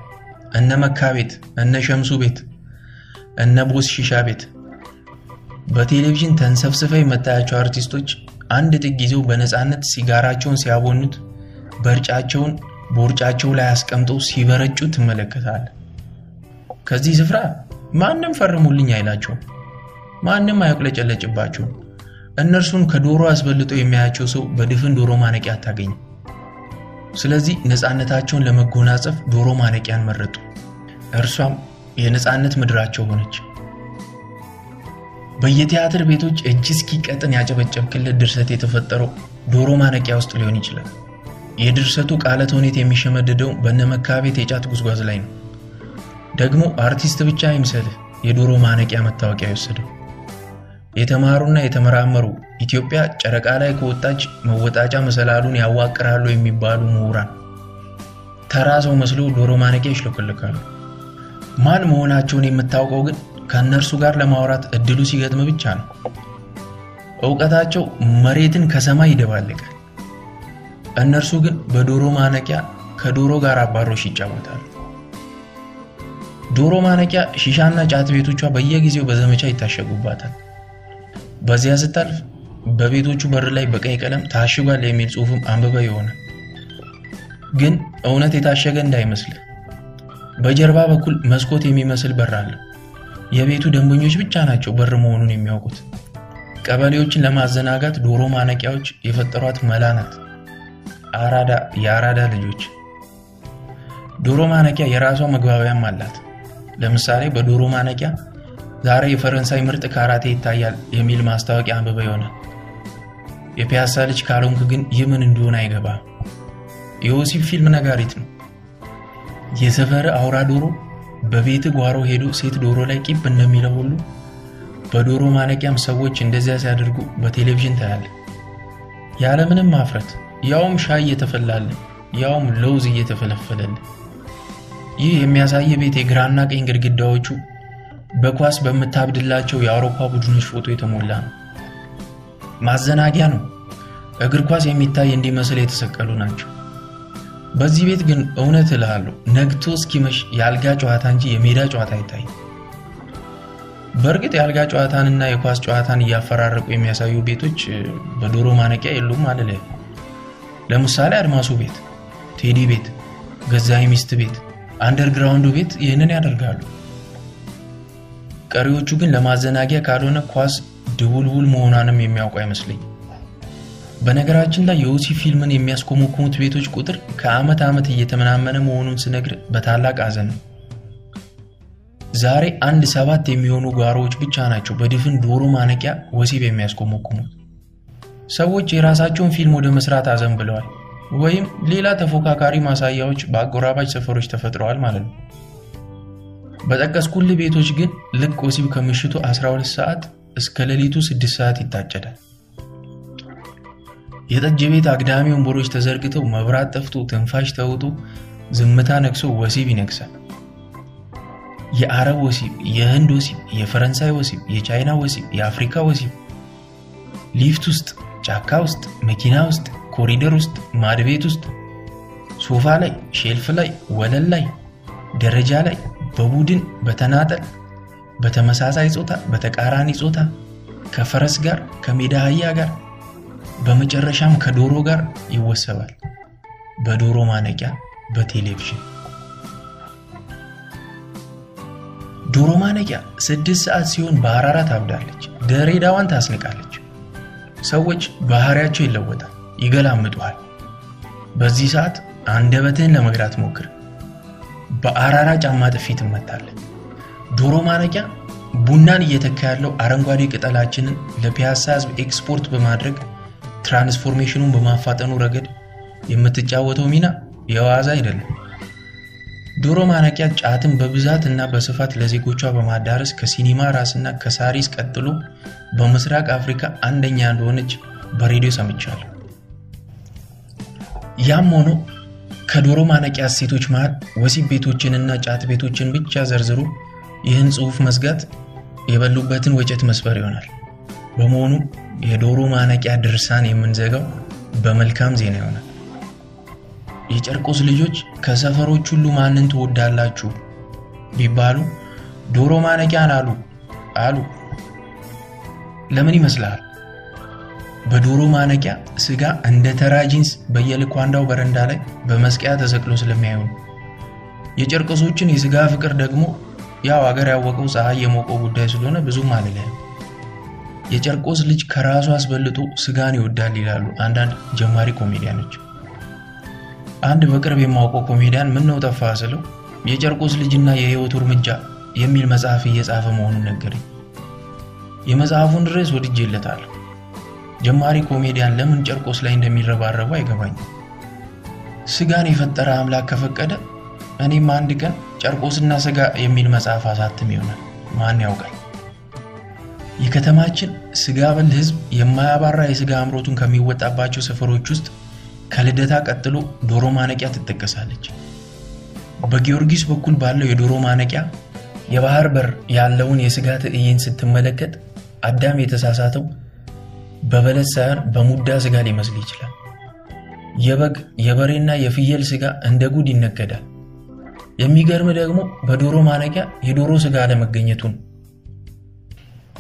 እነ መካ ቤት፣ እነ ሸምሱ ቤት፣ እነ ቦስ ሺሻ ቤት በቴሌቪዥን ተንሰፍስፈ የመታያቸው አርቲስቶች አንድ ጥግ ይዘው በነፃነት ሲጋራቸውን ሲያቦኑት በርጫቸውን በውርጫቸው ላይ አስቀምጠው ሲበረጩ ትመለከታለህ። ከዚህ ስፍራ ማንም ፈርሙልኝ አይላቸውም። ማንም አያቁለጨለጭባቸውም። እነርሱን ከዶሮ አስበልጦ የሚያያቸው ሰው በድፍን ዶሮ ማነቂያ አታገኝም። ስለዚህ ነፃነታቸውን ለመጎናጸፍ ዶሮ ማነቂያን መረጡ። እርሷም የነፃነት ምድራቸው ሆነች። በየቲያትር ቤቶች እጅ እስኪቀጥን ያጨበጨብክለት ድርሰት የተፈጠረው ዶሮ ማነቂያ ውስጥ ሊሆን ይችላል። የድርሰቱ ቃለ ተውኔት የሚሸመደደው በነመካ ቤት የጫት ጉዝጓዝ ላይ ነው። ደግሞ አርቲስት ብቻ አይምሰልህ የዶሮ ማነቂያ መታወቂያ የወሰደው የተማሩና የተመራመሩ ኢትዮጵያ ጨረቃ ላይ ከወጣች መወጣጫ መሰላሉን ያዋቅራሉ የሚባሉ ምሁራን ተራ ሰው መስለው ዶሮ ማነቂያ ይሽለኮልካሉ። ማን መሆናቸውን የምታውቀው ግን ከእነርሱ ጋር ለማውራት እድሉ ሲገጥም ብቻ ነው። እውቀታቸው መሬትን ከሰማይ ይደባልቃል። እነርሱ ግን በዶሮ ማነቂያ ከዶሮ ጋር አባሮሽ ይጫወታሉ። ዶሮ ማነቂያ ሺሻና ጫት ቤቶቿ በየጊዜው በዘመቻ ይታሸጉባታል። በዚያ ስታልፍ በቤቶቹ በር ላይ በቀይ ቀለም ታሽጓል የሚል ጽሑፍም አንብበ ይሆናል። ግን እውነት የታሸገ እንዳይመስልህ በጀርባ በኩል መስኮት የሚመስል በር አለ። የቤቱ ደንበኞች ብቻ ናቸው በር መሆኑን የሚያውቁት። ቀበሌዎችን ለማዘናጋት ዶሮ ማነቂያዎች የፈጠሯት መላ ናት። አራዳ የአራዳ ልጆች። ዶሮ ማነቂያ የራሷ መግባቢያም አላት። ለምሳሌ በዶሮ ማነቂያ ዛሬ የፈረንሳይ ምርጥ ካራቴ ይታያል የሚል ማስታወቂያ አንብበ ይሆናል። የፒያሳ ልጅ ካልሆንክ ግን ይህ ምን እንደሆነ አይገባም። የወሲብ ፊልም ነጋሪት ነው። የሰፈር አውራ ዶሮ በቤት ጓሮ ሄዶ ሴት ዶሮ ላይ ቂብ እንደሚለው ሁሉ በዶሮ ማነቂያም ሰዎች እንደዚያ ሲያደርጉ በቴሌቪዥን ታያለ። ያለምንም ማፍረት፣ ያውም ሻይ እየተፈላልን፣ ያውም ለውዝ እየተፈለፈለልን። ይህ የሚያሳየ ቤት የግራና ቀኝ ግድግዳዎቹ በኳስ በምታብድላቸው የአውሮፓ ቡድኖች ፎቶ የተሞላ ነው። ማዘናጊያ ነው። እግር ኳስ የሚታይ እንዲመስል የተሰቀሉ ናቸው። በዚህ ቤት ግን እውነት እልሃለሁ ነግቶ እስኪመሽ የአልጋ ጨዋታ እንጂ የሜዳ ጨዋታ አይታይም። በእርግጥ የአልጋ ጨዋታንና የኳስ ጨዋታን እያፈራረቁ የሚያሳዩ ቤቶች በዶሮ ማነቂያ የሉም አልልህ። ለምሳሌ አድማሱ ቤት፣ ቴዲ ቤት፣ ገዛይ ሚስት ቤት፣ አንደርግራውንዱ ቤት ይህንን ያደርጋሉ። ቀሪዎቹ ግን ለማዘናጊያ ካልሆነ ኳስ ድቡልቡል መሆኗንም የሚያውቁ አይመስለኝ። በነገራችን ላይ የወሲብ ፊልምን የሚያስኮመኩሙት ቤቶች ቁጥር ከዓመት ዓመት እየተመናመነ መሆኑን ስነግር በታላቅ ሐዘን ነው። ዛሬ አንድ ሰባት የሚሆኑ ጓሮዎች ብቻ ናቸው በድፍን ዶሮ ማነቂያ ወሲብ የሚያስኮመኩሙት። ሰዎች የራሳቸውን ፊልም ወደ መስራት አዘን ብለዋል፣ ወይም ሌላ ተፎካካሪ ማሳያዎች በአጎራባች ሰፈሮች ተፈጥረዋል ማለት ነው። በጠቀስኩልህ ቤቶች ግን ልክ ወሲብ ከምሽቱ 12 ሰዓት እስከ ሌሊቱ 6 ሰዓት ይታጨዳል። የጠጅ ቤት አግዳሚ ወንበሮች ተዘርግተው መብራት ጠፍቶ ትንፋሽ ተውጦ ዝምታ ነግሶ ወሲብ ይነግሳል። የአረብ ወሲብ፣ የህንድ ወሲብ፣ የፈረንሳይ ወሲብ፣ የቻይና ወሲብ፣ የአፍሪካ ወሲብ ሊፍት ውስጥ፣ ጫካ ውስጥ፣ መኪና ውስጥ፣ ኮሪደር ውስጥ፣ ማድቤት ውስጥ፣ ሶፋ ላይ፣ ሼልፍ ላይ፣ ወለል ላይ፣ ደረጃ ላይ፣ በቡድን በተናጠል፣ በተመሳሳይ ጾታ፣ በተቃራኒ ጾታ፣ ከፈረስ ጋር፣ ከሜዳ አህያ ጋር በመጨረሻም ከዶሮ ጋር ይወሰባል። በዶሮ ማነቂያ በቴሌቪዥን ዶሮ ማነቂያ ስድስት ሰዓት ሲሆን በሐራራ ታብዳለች፣ ድሬዳዋን ታስንቃለች። ሰዎች ባህሪያቸው ይለወጣል፣ ይገላምጡሃል። በዚህ ሰዓት አንደበትህን ለመግራት ሞክር። በአራራ ጫማ ጥፊ ትመታለህ። ዶሮ ማነቂያ ቡናን እየተካ ያለው አረንጓዴ ቅጠላችንን ለፒያሳ ሕዝብ ኤክስፖርት በማድረግ ትራንስፎርሜሽኑን በማፋጠኑ ረገድ የምትጫወተው ሚና የዋዛ አይደለም። ዶሮ ማነቂያ ጫትን በብዛት እና በስፋት ለዜጎቿ በማዳረስ ከሲኒማ ራስና ከሳሪስ ቀጥሎ በምስራቅ አፍሪካ አንደኛ እንደሆነች በሬዲዮ ሰምቻለሁ። ያም ሆኖ ከዶሮ ማነቂያ እሴቶች መሃል ወሲብ ቤቶችንና ጫት ቤቶችን ብቻ ዘርዝሮ ይህን ጽሑፍ መዝጋት የበሉበትን ወጨት መስበር ይሆናል። በመሆኑ የዶሮ ማነቂያ ድርሳን የምንዘጋው በመልካም ዜና ይሆናል። የጨርቆስ ልጆች ከሰፈሮች ሁሉ ማንን ትወዳላችሁ ቢባሉ ዶሮ ማነቂያን አሉ አሉ። ለምን ይመስልሃል? በዶሮ ማነቂያ ስጋ እንደ ተራ ጂንስ በየልኳንዳው በረንዳ ላይ በመስቀያ ተሰቅሎ ስለሚያዩ ነው። የጨርቆሶችን የስጋ ፍቅር ደግሞ ያው አገር ያወቀው ፀሐይ የሞቀው ጉዳይ ስለሆነ ብዙም አልልህም። የጨርቆስ ልጅ ከራሱ አስበልጦ ስጋን ይወዳል ይላሉ አንዳንድ ጀማሪ ኮሜዲያኖች። አንድ በቅርብ የማውቀው ኮሜዲያን ምን ነው ጠፋ ስለው የጨርቆስ ልጅና የህይወቱ እርምጃ የሚል መጽሐፍ እየጻፈ መሆኑን ነገረኝ። የመጽሐፉን ርዕስ ወድጄለታለሁ። ጀማሪ ኮሜዲያን ለምን ጨርቆስ ላይ እንደሚረባረቡ አይገባኝም። ስጋን የፈጠረ አምላክ ከፈቀደ እኔም አንድ ቀን ጨርቆስና ስጋ የሚል መጽሐፍ አሳትም ይሆናል። ማን ያውቃል? የከተማችን ስጋ በል ህዝብ የማያባራ የስጋ አምሮቱን ከሚወጣባቸው ሰፈሮች ውስጥ ከልደታ ቀጥሎ ዶሮ ማነቂያ ትጠቀሳለች። በጊዮርጊስ በኩል ባለው የዶሮ ማነቂያ የባህር በር ያለውን የስጋ ትዕይንት ስትመለከት አዳም የተሳሳተው በበለት ሳይሆን በሙዳ ስጋ ሊመስል ይችላል። የበግ የበሬና የፍየል ስጋ እንደ ጉድ ይነገዳል። የሚገርም ደግሞ በዶሮ ማነቂያ የዶሮ ስጋ አለመገኘቱ ነው።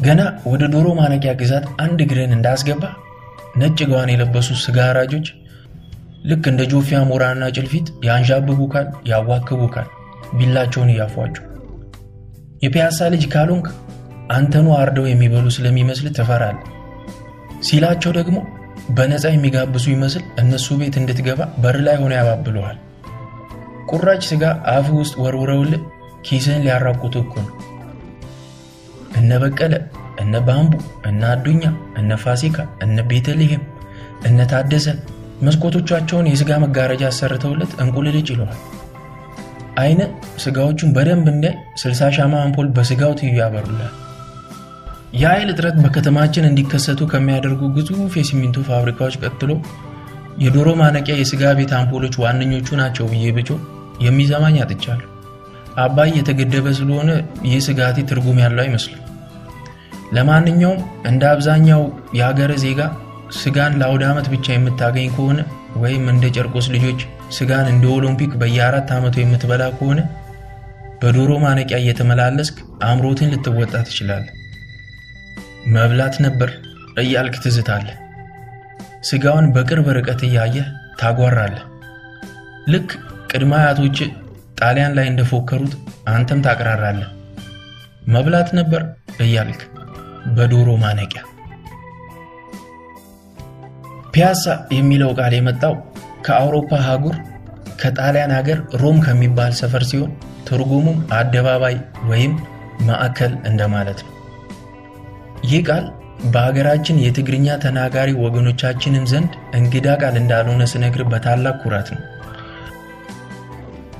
ገና ወደ ዶሮ ማነቂያ ግዛት አንድ እግርን እንዳስገባ ነጭ ገዋን የለበሱ ስጋ አራጆች ልክ እንደ ጆፌ አሞራና ጭልፊት ያንዣብቡካል፣ ያዋክቡካል ቢላቸውን እያፏቸው። የፒያሳ ልጅ ካልሆንክ አንተኑ አርደው የሚበሉ ስለሚመስል ትፈራለህ ሲላቸው ደግሞ በነፃ የሚጋብዙ ይመስል እነሱ ቤት እንድትገባ በር ላይ ሆነ ያባብለዋል። ቁራጭ ስጋ አፍ ውስጥ ወርውረውልህ ኪስህን ሊያራቁቱ እኮ ነው። እነ በቀለ፣ እነ ባምቡ፣ እነ አዱኛ፣ እነ ፋሲካ፣ እነ ቤተልሔም፣ እነ ታደሰ መስኮቶቻቸውን የስጋ መጋረጃ አሰርተውለት እንቁልልጭ ይለዋል። አይነ ስጋዎቹን በደንብ እንዲያይ ስልሳ ሻማ አምፖል በስጋው ትይዩ ያበሩላል። የኃይል እጥረት በከተማችን እንዲከሰቱ ከሚያደርጉ ግዙፍ የሲሚንቶ ፋብሪካዎች ቀጥሎ የዶሮ ማነቂያ የስጋ ቤት አምፖሎች ዋነኞቹ ናቸው ብዬ ብጮ የሚሰማኝ አጥቻለሁ። አባይ የተገደበ ስለሆነ ይህ ስጋቴ ትርጉም ያለው አይመስልም። ለማንኛውም እንደ አብዛኛው የሀገረ ዜጋ ስጋን ለአውደ ዓመት ብቻ የምታገኝ ከሆነ ወይም እንደ ጨርቆስ ልጆች ስጋን እንደ ኦሎምፒክ በየአራት ዓመቱ የምትበላ ከሆነ በዶሮ ማነቂያ እየተመላለስክ አምሮትን ልትወጣ ትችላለህ። መብላት ነበር እያልክ ትዝታለህ። ስጋውን በቅርብ ርቀት እያየህ ታጓራለህ። ልክ ቅድመ አያቶች ጣሊያን ላይ እንደፎከሩት አንተም ታቅራራለህ። መብላት ነበር እያልክ በዶሮ ማነቂያ። ፒያሳ የሚለው ቃል የመጣው ከአውሮፓ አህጉር ከጣሊያን ሀገር ሮም ከሚባል ሰፈር ሲሆን ትርጉሙም አደባባይ ወይም ማዕከል እንደማለት ነው። ይህ ቃል በሀገራችን የትግርኛ ተናጋሪ ወገኖቻችንም ዘንድ እንግዳ ቃል እንዳልሆነ ስነግር በታላቅ ኩራት ነው።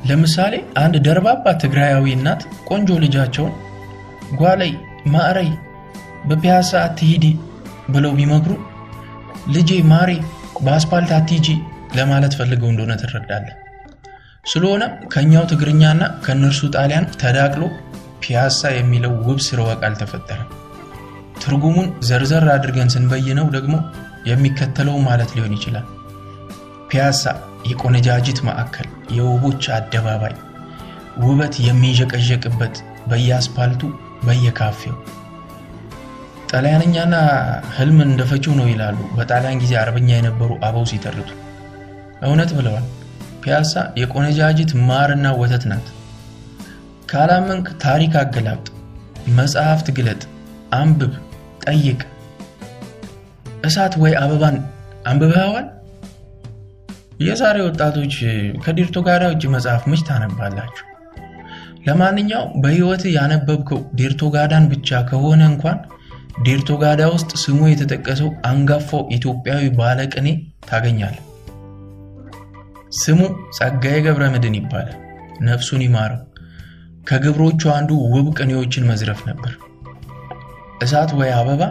ለምሳሌ አንድ ደርባባ ትግራያዊ እናት ቆንጆ ልጃቸውን ጓለይ ማዕረይ በፒያሳ አትሂዲ ብለው ቢመክሩ ልጄ ማሬ በአስፓልት አትሂጂ ለማለት ፈልገው እንደሆነ ትረዳለህ። ስለሆነም ከኛው ትግርኛና ከእነርሱ ጣሊያን ተዳቅሎ ፒያሳ የሚለው ውብ ስርወ ቃል ተፈጠረ። ትርጉሙን ዘርዘር አድርገን ስንበይነው ደግሞ የሚከተለው ማለት ሊሆን ይችላል። ፒያሳ የቆነጃጅት ማዕከል፣ የውቦች አደባባይ፣ ውበት የሚዠቀዠቅበት በየአስፓልቱ በየካፌው። ጣሊያንኛና ህልም እንደፈችው ነው ይላሉ በጣሊያን ጊዜ አርበኛ የነበሩ አበው ሲተርቱ። እውነት ብለዋል። ፒያሳ የቆነጃጅት ማርና ወተት ናት። ካላመንክ ታሪክ አገላብጥ፣ መጽሐፍት ግለጥ፣ አንብብ፣ ጠይቅ። እሳት ወይ አበባን አንብበዋል? የዛሬ ወጣቶች ከዲርቶ ጋዳ ውጭ መጽሐፍ መች ታነባላችሁ? ለማንኛውም በህይወት ያነበብከው ዴርቶ ጋዳን ብቻ ከሆነ እንኳን ዴርቶ ጋዳ ውስጥ ስሙ የተጠቀሰው አንጋፋው ኢትዮጵያዊ ባለቅኔ ታገኛለህ። ስሙ ጸጋዬ ገብረ መድኅን ይባላል። ነፍሱን ይማረው። ከግብሮቹ አንዱ ውብ ቅኔዎችን መዝረፍ ነበር። እሳት ወይ አበባ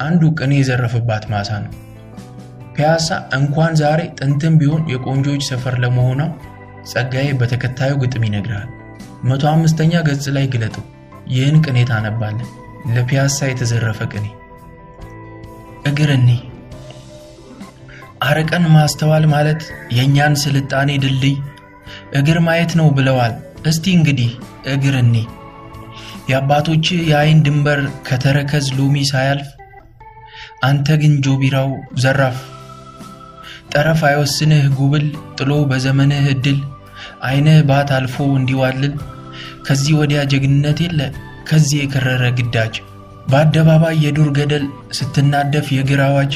አንዱ ቅኔ የዘረፈባት ማሳ ነው። ፒያሳ እንኳን ዛሬ ጥንትም ቢሆን የቆንጆዎች ሰፈር ለመሆኗ ጸጋዬ በተከታዩ ግጥም ይነግራል። መቶ አምስተኛ ገጽ ላይ ግለጡ። ይህን ቅኔ ታነባለን። ለፒያሳ የተዘረፈ ቅኔ። እግርኒ አርቀን ማስተዋል ማለት የእኛን ስልጣኔ ድልድይ እግር ማየት ነው ብለዋል። እስቲ እንግዲህ እግርኒ የአባቶች የአይን ድንበር ከተረከዝ ሎሚ ሳያልፍ አንተ ግን ጆቢራው ዘራፍ ጠረፍ አይወስንህ ጉብል ጥሎ በዘመንህ እድል አይንህ ባት አልፎ እንዲዋልል። ከዚህ ወዲያ ጀግንነት የለ ከዚህ የከረረ ግዳጅ። በአደባባይ የዱር ገደል ስትናደፍ የእግር አዋጅ።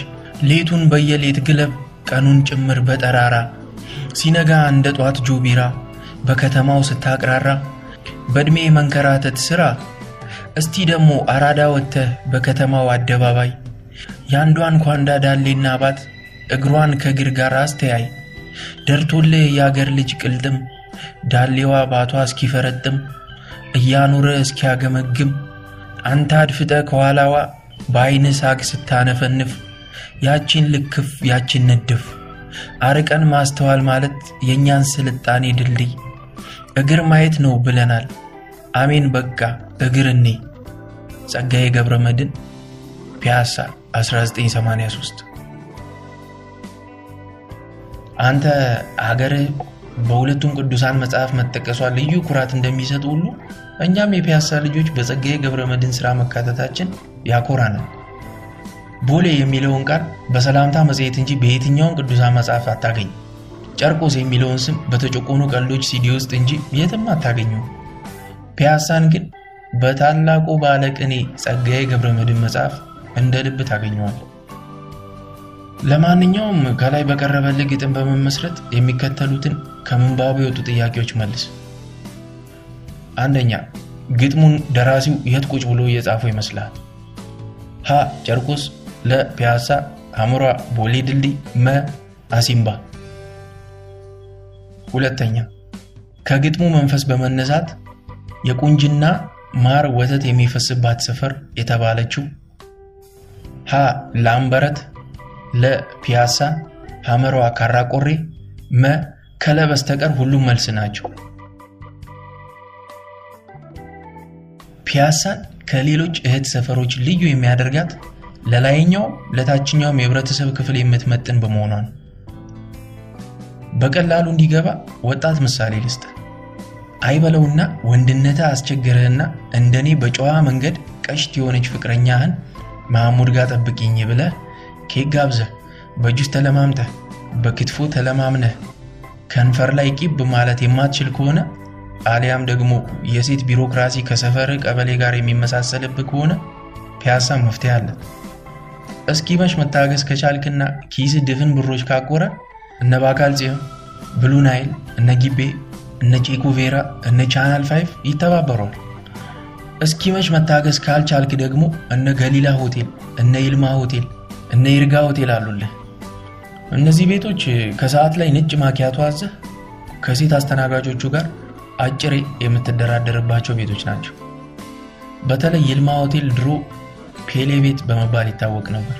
ሌቱን በየሌት ግለብ ቀኑን ጭምር በጠራራ። ሲነጋ እንደ ጧት ጆቢራ በከተማው ስታቅራራ። በዕድሜ መንከራተት ሥራ እስቲ ደግሞ አራዳ ወጥተህ በከተማው አደባባይ። የአንዷን ኳንዳ ዳሌና ባት እግሯን ከእግር ጋር አስተያይ ደርቶልህ የአገር ልጅ ቅልጥም ዳሌዋ ባቷ እስኪፈረጥም እያኖረ እስኪያገመግም አንተ አድፍጠ ከኋላዋ በዐይን ሳግ ስታነፈንፍ ያቺን ልክፍ ያቺን ንድፍ አርቀን ማስተዋል ማለት የእኛን ስልጣኔ ድልድይ እግር ማየት ነው ብለናል። አሜን በቃ እግር እኔ። ጸጋዬ ገብረ መድኅን ፒያሳ 1983 አንተ አገርህ በሁለቱም ቅዱሳን መጽሐፍ መጠቀሷ ልዩ ኩራት እንደሚሰጥ ሁሉ እኛም የፒያሳ ልጆች በጸጋዬ ገብረ መድኅን ሥራ መካተታችን ያኮራናል። ቦሌ የሚለውን ቃል በሰላምታ መጽሔት እንጂ በየትኛውም ቅዱሳን መጽሐፍ አታገኝ። ጨርቆስ የሚለውን ስም በተጨቆኑ ቀልዶች ሲዲ ውስጥ እንጂ የትም አታገኘው። ፒያሳን ግን በታላቁ ባለቅኔ ጸጋዬ ገብረ መድኅን መጽሐፍ እንደ ልብ ታገኘዋል። ለማንኛውም ከላይ በቀረበልህ ግጥም በመመስረት የሚከተሉትን ከምንባቡ የወጡ ጥያቄዎች መልስ። አንደኛ፣ ግጥሙን ደራሲው የት ቁጭ ብሎ እየጻፈው ይመስልሃል? ሀ ጨርቆስ፣ ለ ፒያሳ፣ ሐመሯ ቦሌ ድልድይ፣ መ አሲምባ። ሁለተኛ፣ ከግጥሙ መንፈስ በመነሳት የቁንጅና ማር ወተት የሚፈስባት ሰፈር የተባለችው ሀ ላምበረት፣ ለ ፒያሳ፣ ሐመሯ ካራቆሬ፣ መ ከለ በስተቀር ሁሉም መልስ ናቸው። ፒያሳን ከሌሎች እህት ሰፈሮች ልዩ የሚያደርጋት ለላይኛው ለታችኛውም የህብረተሰብ ክፍል የምትመጥን በመሆኗ ነው። በቀላሉ እንዲገባ ወጣት ምሳሌ ልስጥ። አይበለውና ወንድነታ አስቸገረህና እንደኔ በጨዋ መንገድ ቀሽት የሆነች ፍቅረኛህን መሐሙድ ጋር ጠብቂኝ ብለህ ኬክ ጋብዘህ በጁስ ተለማምተህ በክትፎ ተለማምነህ ከንፈር ላይ ቂብ ማለት የማትችል ከሆነ አሊያም ደግሞ የሴት ቢሮክራሲ ከሰፈር ቀበሌ ጋር የሚመሳሰልብህ ከሆነ ፒያሳ መፍትሄ አለ። እስኪመሽ መታገስ ከቻልክና ኪስ ድፍን ብሮች ካቆረ እነ ባካል ጽዮን፣ ብሉ ናይል፣ እነ ጊቤ፣ እነ ቼኮቬራ፣ እነ ቻናል ፋይፍ ይተባበሯል። እስኪመሽ መታገስ ካልቻልክ ደግሞ እነ ገሊላ ሆቴል፣ እነ ይልማ ሆቴል፣ እነ ይርጋ ሆቴል አሉልህ። እነዚህ ቤቶች ከሰዓት ላይ ነጭ ማኪያቶ አዘህ ከሴት አስተናጋጆቹ ጋር አጭሬ የምትደራደርባቸው ቤቶች ናቸው። በተለይ ይልማ ሆቴል ድሮ ፔሌ ቤት በመባል ይታወቅ ነበር።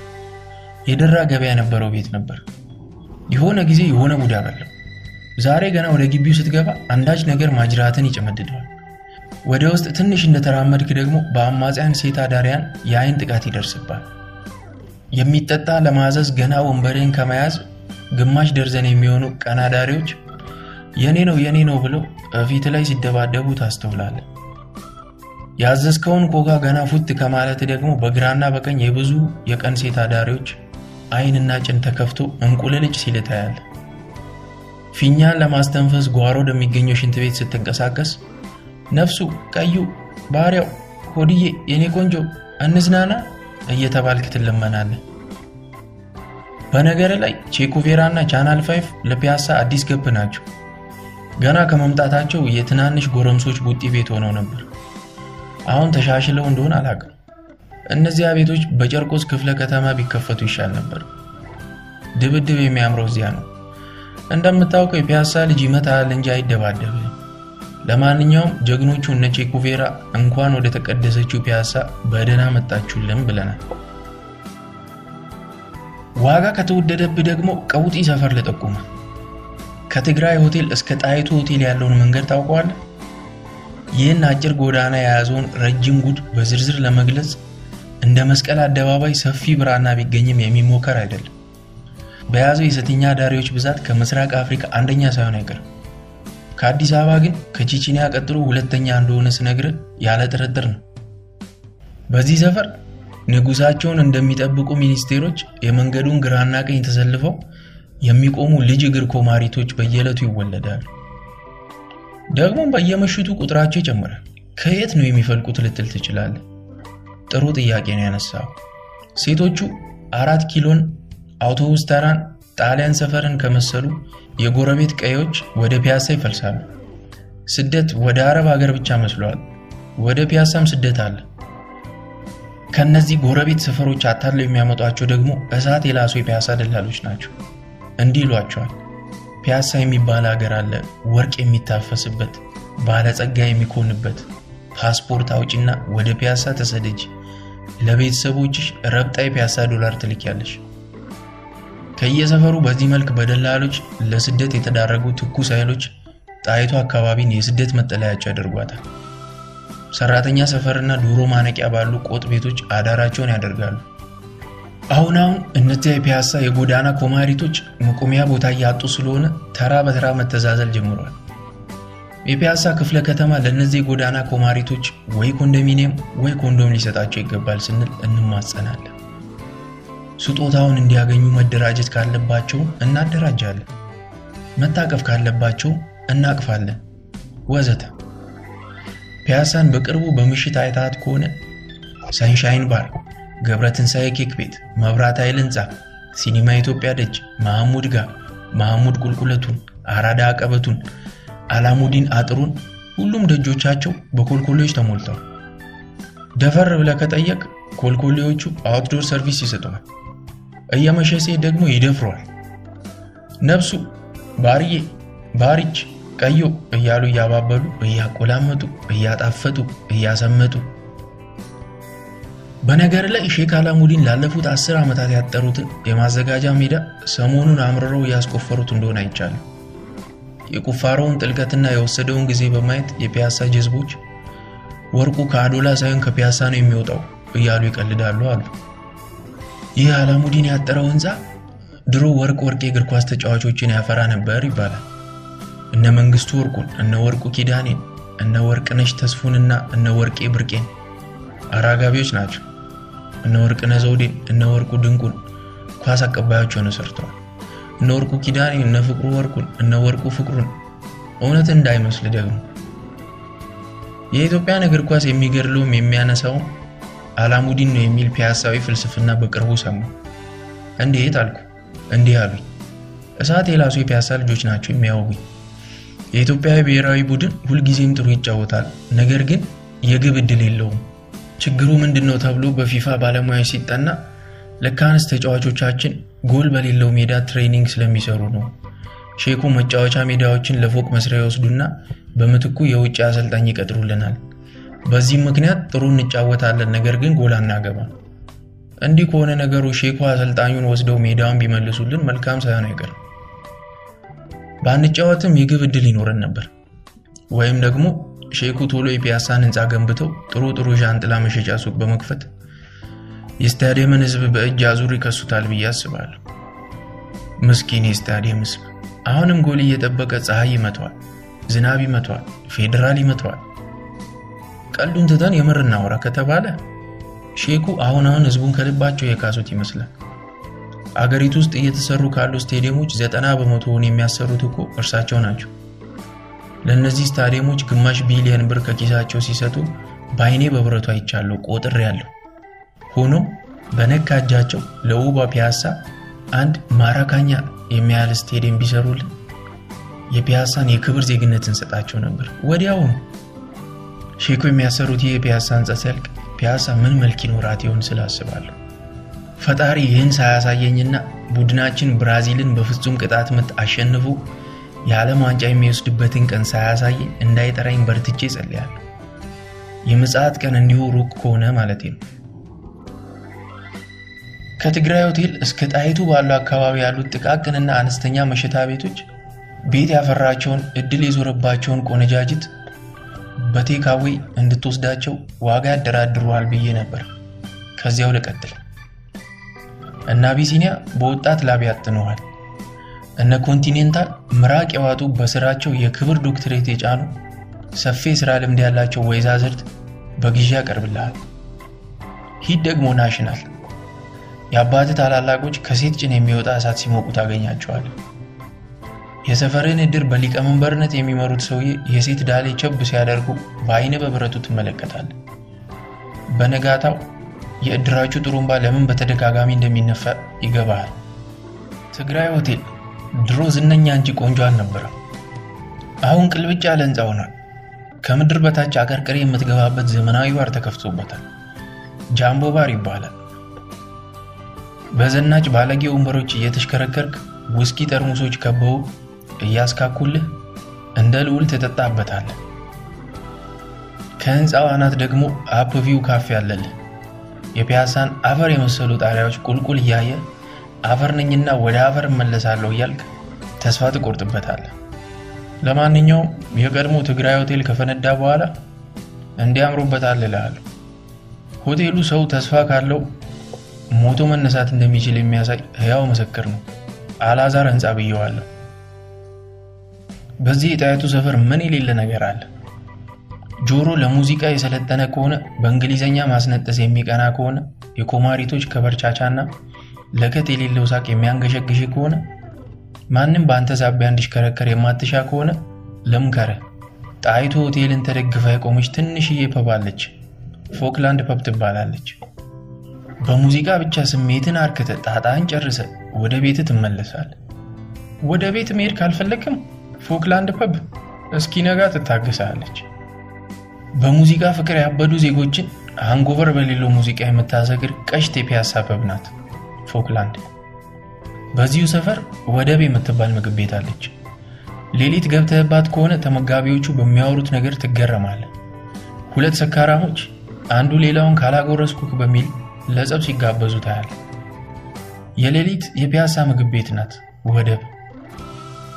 የደራ ገበያ የነበረው ቤት ነበር። የሆነ ጊዜ የሆነ ቡዳ በለው። ዛሬ ገና ወደ ግቢው ስትገባ አንዳች ነገር ማጅራትን ይጨመድደዋል። ወደ ውስጥ ትንሽ እንደተራመድክ ደግሞ በአማጽያን ሴት አዳሪያን የአይን ጥቃት ይደርስባል። የሚጠጣ ለማዘዝ ገና ወንበሬን ከመያዝ ግማሽ ደርዘን የሚሆኑ ቀናዳሪዎች የኔ ነው የኔ ነው ብለው ፊት ላይ ሲደባደቡ ታስተውላለ። ያዘዝከውን ኮካ ገና ፉት ከማለት ደግሞ በግራና በቀኝ የብዙ የቀን ሴት አዳሪዎች አይንና ጭን ተከፍቶ እንቁልልጭ ሲል ታያለ። ፊኛን ለማስተንፈስ ጓሮ ወደሚገኘው ሽንት ቤት ስትንቀሳቀስ ነፍሱ፣ ቀዩ፣ ባሪያው፣ ሆድዬ፣ የኔ ቆንጆ እንዝናና እየተባልክ ትለመናለህ። በነገር ላይ ቼኮቬራ እና ቻናል ፋይፍ ለፒያሳ አዲስ ገብ ናቸው። ገና ከመምጣታቸው የትናንሽ ጎረምሶች ቡጢ ቤት ሆነው ነበር። አሁን ተሻሽለው እንደሆነ አላውቅም። እነዚያ ቤቶች በጨርቆስ ክፍለ ከተማ ቢከፈቱ ይሻል ነበር። ድብድብ የሚያምረው እዚያ ነው። እንደምታውቀው የፒያሳ ልጅ ይመታል እንጂ አይደባደብም። ለማንኛውም ጀግኖቹ እነ ቼኩቬራ እንኳን ወደ ተቀደሰችው ፒያሳ በደህና መጣችሁልን ብለናል። ዋጋ ከተወደደብህ ደግሞ ቀውጢ ሰፈር ልጠቁመ ከትግራይ ሆቴል እስከ ጣይቱ ሆቴል ያለውን መንገድ ታውቀዋለህ? ይህን አጭር ጎዳና የያዘውን ረጅም ጉድ በዝርዝር ለመግለጽ እንደ መስቀል አደባባይ ሰፊ ብራና ቢገኝም የሚሞከር አይደለም። በያዘው የሴተኛ አዳሪዎች ብዛት ከምስራቅ አፍሪካ አንደኛ ሳይሆን አይቀርም። ከአዲስ አበባ ግን ከቺቺኒያ ቀጥሎ ሁለተኛ እንደሆነ ስነግር ያለ ጥርጥር ነው። በዚህ ሰፈር ንጉሳቸውን እንደሚጠብቁ ሚኒስቴሮች የመንገዱን ግራና ቀኝ ተሰልፈው የሚቆሙ ልጅ እግር ኮማሪቶች በየዕለቱ ይወለዳሉ። ደግሞም በየምሽቱ ቁጥራቸው ይጨምራል። ከየት ነው የሚፈልቁት ልትል ትችላለህ። ጥሩ ጥያቄ ነው ያነሳው። ሴቶቹ አራት ኪሎን፣ አውቶቡስ ተራን፣ ጣሊያን ሰፈርን ከመሰሉ የጎረቤት ቀዮች ወደ ፒያሳ ይፈልሳሉ። ስደት ወደ አረብ ሀገር ብቻ መስሏል። ወደ ፒያሳም ስደት አለ። ከነዚህ ጎረቤት ሰፈሮች አታለው የሚያመጧቸው ደግሞ እሳት የላሱ የፒያሳ ደላሎች ናቸው። እንዲህ ይሏቸዋል። ፒያሳ የሚባል ሀገር አለ፣ ወርቅ የሚታፈስበት፣ ባለጸጋ የሚኮንበት። ፓስፖርት አውጪና ወደ ፒያሳ ተሰደጅ፣ ለቤተሰቦችሽ ረብጣ የፒያሳ ዶላር ትልኪያለሽ። ከየሰፈሩ በዚህ መልክ በደላሎች ለስደት የተዳረጉ ትኩስ ኃይሎች ጣይቱ አካባቢን የስደት መጠለያቸው ያደርጓታል። ሰራተኛ ሰፈርና ዶሮ ማነቂያ ባሉ ቆጥ ቤቶች አዳራቸውን ያደርጋሉ። አሁን አሁን እነዚያ የፒያሳ የጎዳና ኮማሪቶች መቆሚያ ቦታ እያጡ ስለሆነ ተራ በተራ መተዛዘል ጀምሯል። የፒያሳ ክፍለ ከተማ ለእነዚህ የጎዳና ኮማሪቶች ወይ ኮንዶሚኒየም ወይ ኮንዶም ሊሰጣቸው ይገባል ስንል እንማጸናለን። ስጦታውን እንዲያገኙ መደራጀት ካለባቸው እናደራጃለን፣ መታቀፍ ካለባቸው እናቅፋለን፣ ወዘተ። ፒያሳን በቅርቡ በምሽት አይታት ከሆነ ሰንሻይን ባር፣ ገብረ ትንሣኤ ኬክ ቤት፣ መብራት ኃይል ህንፃ፣ ሲኒማ ኢትዮጵያ ደጅ፣ መሐሙድ ጋር፣ መሐሙድ ቁልቁለቱን፣ አራዳ አቀበቱን፣ አላሙዲን አጥሩን፣ ሁሉም ደጆቻቸው በኮልኮሌዎች ተሞልተዋል። ደፈር ብለህ ከጠየቅ ኮልኮሌዎቹ outdoor service ይሰጠዋል። እየመሸ ሲሄድ ደግሞ ይደፍረዋል። ነፍሱ ባርዬ፣ ባሪች፣ ቀዮ እያሉ እያባበሉ እያቆላመጡ እያጣፈጡ እያሰመጡ በነገር ላይ ሼክ አላሙዲን ላለፉት አስር ዓመታት ያጠሩትን የማዘጋጃ ሜዳ ሰሞኑን አምርረው እያስቆፈሩት እንደሆነ አይቻልም። የቁፋሮውን ጥልቀትና የወሰደውን ጊዜ በማየት የፒያሳ ጀዝቦች ወርቁ ከአዶላ ሳይሆን ከፒያሳ ነው የሚወጣው እያሉ ይቀልዳሉ አሉ። ይህ አላሙዲን ያጠረው ህንፃ ድሮ ወርቅ ወርቅ የእግር ኳስ ተጫዋቾችን ያፈራ ነበር ይባላል። እነ መንግስቱ ወርቁን፣ እነ ወርቁ ኪዳኔን፣ እነ ወርቅነሽ ተስፉንና እነ ወርቄ ብርቄን አራጋቢዎች ናቸው። እነ ወርቅነህ ዘውዴን፣ እነ ወርቁ ድንቁን ኳስ አቀባዮች ሆነው ሰርተዋል። እነ ወርቁ ኪዳኔን፣ እነ ፍቅሩ ወርቁን፣ እነ ወርቁ ፍቅሩን እውነት እንዳይመስል ደግሞ የኢትዮጵያን እግር ኳስ የሚገድለውም የሚያነሳውም አላሙዲን ነው የሚል ፒያሳዊ ፍልስፍና በቅርቡ ሰሙ። እንዴት አልኩ። እንዲህ አሉኝ። እሳት የላሱ የፒያሳ ልጆች ናቸው የሚያወጉኝ። የኢትዮጵያ ብሔራዊ ቡድን ሁልጊዜም ጥሩ ይጫወታል፣ ነገር ግን የግብ ዕድል የለውም። ችግሩ ምንድን ነው ተብሎ በፊፋ ባለሙያዎች ሲጠና ለካንስ ተጫዋቾቻችን ጎል በሌለው ሜዳ training ስለሚሰሩ ነው። ሼኩ መጫወቻ ሜዳዎችን ለፎቅ መስሪያ ይወስዱና በምትኩ የውጭ አሰልጣኝ ይቀጥሩልናል። በዚህም ምክንያት ጥሩ እንጫወታለን፣ ነገር ግን ጎል አናገባም። እንዲህ ከሆነ ነገሩ ሼኩ አሰልጣኙን ወስደው ሜዳውን ቢመልሱልን መልካም ሳይሆን አይቀርም። ባንጫወትም የግብ ዕድል ይኖረን ነበር። ወይም ደግሞ ሼኩ ቶሎ የፒያሳን ህንፃ ገንብተው ጥሩ ጥሩ ዣንጥላ መሸጫ ሱቅ በመክፈት የስታዲየምን ህዝብ በእጅ አዙር ይከሱታል ብዬ አስባለሁ። ምስኪን የስታዲየም ህዝብ አሁንም ጎል እየጠበቀ ፀሐይ ይመተዋል፣ ዝናብ ይመተዋል፣ ፌዴራል ይመተዋል። ቀልዱን ትተን የምር እናወራ ከተባለ ሼኩ አሁን አሁን ህዝቡን ከልባቸው የካሱት ይመስላል። አገሪቱ ውስጥ እየተሰሩ ካሉ ስቴዲየሞች ዘጠና በመቶውን የሚያሰሩት እኮ እርሳቸው ናቸው። ለእነዚህ ስታዲየሞች ግማሽ ቢሊየን ብር ከኪሳቸው ሲሰጡ በአይኔ በብረቱ አይቻለሁ፣ ቆጥር ያለው ሆኖም በነካ እጃቸው ለውቧ ፒያሳ አንድ ማራካኛ የሚያህል ስቴዲየም ቢሰሩልን የፒያሳን የክብር ዜግነት እንሰጣቸው ነበር ወዲያውኑ። ሼኩ የሚያሰሩት ይህ የፒያሳ ህንፃ ሲያልቅ ፒያሳ ምን መልክ ይኖራት ይሆን ስላስባለሁ። ፈጣሪ ይህን ሳያሳየኝና ቡድናችን ብራዚልን በፍጹም ቅጣት ምት አሸንፎ የዓለም ዋንጫ የሚወስድበትን ቀን ሳያሳየኝ እንዳይጠራኝ በርትቼ ጸልያለሁ። የምጽአት ቀን እንዲሁ ሩቅ ከሆነ ማለቴ ነው። ከትግራይ ሆቴል እስከ ጣይቱ ባሉ አካባቢ ያሉት ጥቃቅንና አነስተኛ መሸታ ቤቶች ቤት ያፈራቸውን እድል የዞረባቸውን ቆነጃጅት በ take away እንድትወስዳቸው ዋጋ ያደራድሩሃል ብዬ ነበር። ከዚያው ልቀጥል። እነ አቢሲኒያ በወጣት ላብ ያጥነዋል። እነ ኮንቲኔንታል ምራቅ የዋጡ በስራቸው የክብር ዶክትሬት የጫኑ ሰፊ የስራ ልምድ ያላቸው ወይዛዝርት በግዢ ያቀርብልሃል። ሂድ ደግሞ ናሽናል የአባት ታላላቆች ከሴት ጭን የሚወጣ እሳት ሲሞቁ ታገኛቸዋል። የሰፈርን እድር በሊቀመንበርነት የሚመሩት ሰውዬ የሴት ዳሌ ቸብ ሲያደርጉ በአይን በብረቱ ትመለከታል። በነጋታው የእድራችሁ ጥሩምባ ለምን በተደጋጋሚ እንደሚነፋ ይገባሃል። ትግራይ ሆቴል ድሮ ዝነኛ እንጂ ቆንጆ አልነበረም። አሁን ቅልብጭ ያለ ህንፃ ሆኗል። ከምድር በታች አቀርቅሬ የምትገባበት ዘመናዊ ባር ተከፍቶበታል። ጃምቦ ባር ይባላል። በዘናጭ ባለጌ ወንበሮች እየተሽከረከርክ ውስኪ ጠርሙሶች ከበው እያስካኩልህ እንደ ልዑል ትጠጣበታለህ። ከህንፃው አናት ደግሞ አፕ ቪው ካፌ አለልህ። የፒያሳን አፈር የመሰሉ ጣሪያዎች ቁልቁል እያየ አፈር ነኝና ወደ አፈር እመለሳለሁ እያልክ ተስፋ ትቆርጥበታለህ። ለማንኛውም የቀድሞ ትግራይ ሆቴል ከፈነዳ በኋላ እንዲያምሩበታል እልሃለሁ። ሆቴሉ ሰው ተስፋ ካለው ሞቶ መነሳት እንደሚችል የሚያሳይ ህያው ምስክር ነው። አላዛር ህንፃ ብየዋለሁ። በዚህ የጣይቱ ሰፈር ምን የሌለ ነገር አለ? ጆሮ ለሙዚቃ የሰለጠነ ከሆነ በእንግሊዘኛ ማስነጠስ የሚቀና ከሆነ የኮማሪቶች ከበርቻቻና ለከት የሌለው ሳቅ የሚያንገሸግሽ ከሆነ ማንም በአንተ ሳቢያ እንዲሽከረከር የማትሻ ከሆነ ልምከርህ፣ ጣይቱ ሆቴልን ተደግፋ የቆመች ትንሽዬ pub አለች። ፎክላንድ pub ትባላለች። በሙዚቃ ብቻ ስሜትን አርክተህ ጣጣን ጨርሰህ ወደ ቤት ትመለሳል። ወደ ቤት መሄድ ካልፈለግክም ፎክላንድ pub እስኪነጋ ትታገሳለች። በሙዚቃ ፍቅር ያበዱ ዜጎችን hangover በሌለው ሙዚቃ የምታሰግር ቀሽት የፒያሳ pub ናት ፎክላንድ። በዚሁ ሰፈር ወደብ የምትባል ምግብ ቤት አለች። ሌሊት ገብተህባት ከሆነ ተመጋቢዎቹ በሚያወሩት ነገር ትገረማለህ። ሁለት ሰካራሞች አንዱ ሌላውን ካላጎረስኩክ በሚል ለጸብ ሲጋበዙ ታያል። የሌሊት የፒያሳ ምግብ ቤት ናት ወደብ።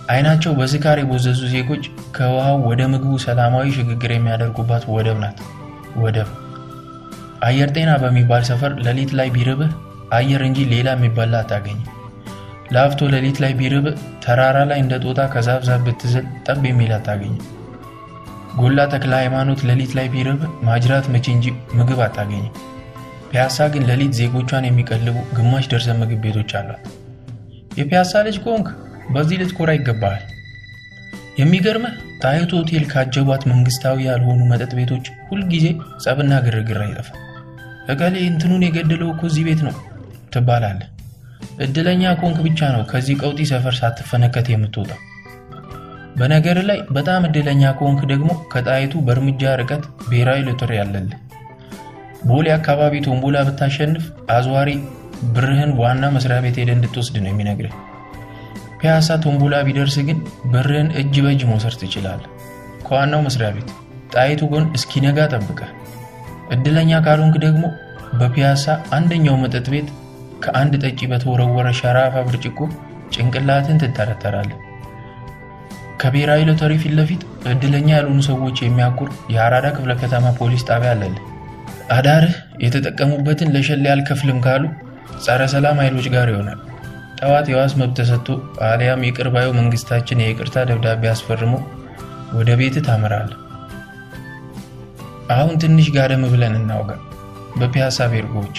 አይናቸው በስካር የቦዘዙ ዜጎች ከውሃው ወደ ምግቡ ሰላማዊ ሽግግር የሚያደርጉባት ወደብ ናት ወደብ። አየር ጤና በሚባል ሰፈር ሌሊት ላይ ቢርብህ አየር እንጂ ሌላ የሚበላ አታገኝም። ላፍቶ ሌሊት ላይ ቢርብህ ተራራ ላይ እንደ ጦጣ ከዛፍ ዛፍ ብትዝል ጠብ የሚል አታገኝም። ጎላ ተክለ ሃይማኖት ሌሊት ላይ ቢርብህ ማጅራት መቼ እንጂ ምግብ አታገኝም። ፒያሳ ግን ሌሊት ዜጎቿን የሚቀልቡ ግማሽ ደርሰን ምግብ ቤቶች አሏት። የፒያሳ ልጅ ከሆንክ በዚህ ልትኮራ ይገባሃል። የሚገርምህ ጣይቱ ሆቴል ካጀቧት መንግስታዊ ያልሆኑ መጠጥ ቤቶች ሁልጊዜ ጸብና ግርግር አይጠፋም። እገሌ እንትናን የገደለው እኮ እዚህ ቤት ነው ትባላለህ። እድለኛ ከሆንክ ብቻ ነው ከዚህ ቀውጢ ሰፈር ሳትፈነከት የምትወጣው። በነገር ላይ በጣም እድለኛ ከሆንክ ደግሞ ከጣይቱ በእርምጃ ርቀት ብሔራዊ ሎተሪ አለልህ። ቦሌ አካባቢ ቶምቦላ ብታሸንፍ አዟሪ ብርህን ዋና መስሪያ ቤት ሄደህ እንድትወስድ ነው የሚነግርህ። ፒያሳ ቶምቦላ ቢደርስ ግን ብርህን እጅ በእጅ መውሰድ ትችላለህ ከዋናው መስሪያ ቤት። ጣይቱ ጎን እስኪነጋ ጠብቀህ። እድለኛ ካልሆንክ ደግሞ በፒያሳ አንደኛው መጠጥ ቤት ከአንድ ጠጪ በተወረወረ ሸራፋ ብርጭቆ ጭንቅላትን ትተረተራለህ። ከብሔራዊ ሎተሪ ፊት ለፊት እድለኛ ያልሆኑ ሰዎች የሚያጉር የአራዳ ክፍለ ከተማ ፖሊስ ጣቢያ አለልህ። አዳርህ የተጠቀሙበትን ለሸሌ አልከፍልም ካሉ ጸረ ሰላም ኃይሎች ጋር ይሆናል። ጠዋት የዋስ መብት ተሰጥቶ አሊያም ይቅር መንግስታችን የይቅርታ ደብዳቤ አስፈርሞ ወደ ቤት ታመራለህ። አሁን ትንሽ ጋደም ብለን እናውጋ በፒያሳ ቤርጎዎች።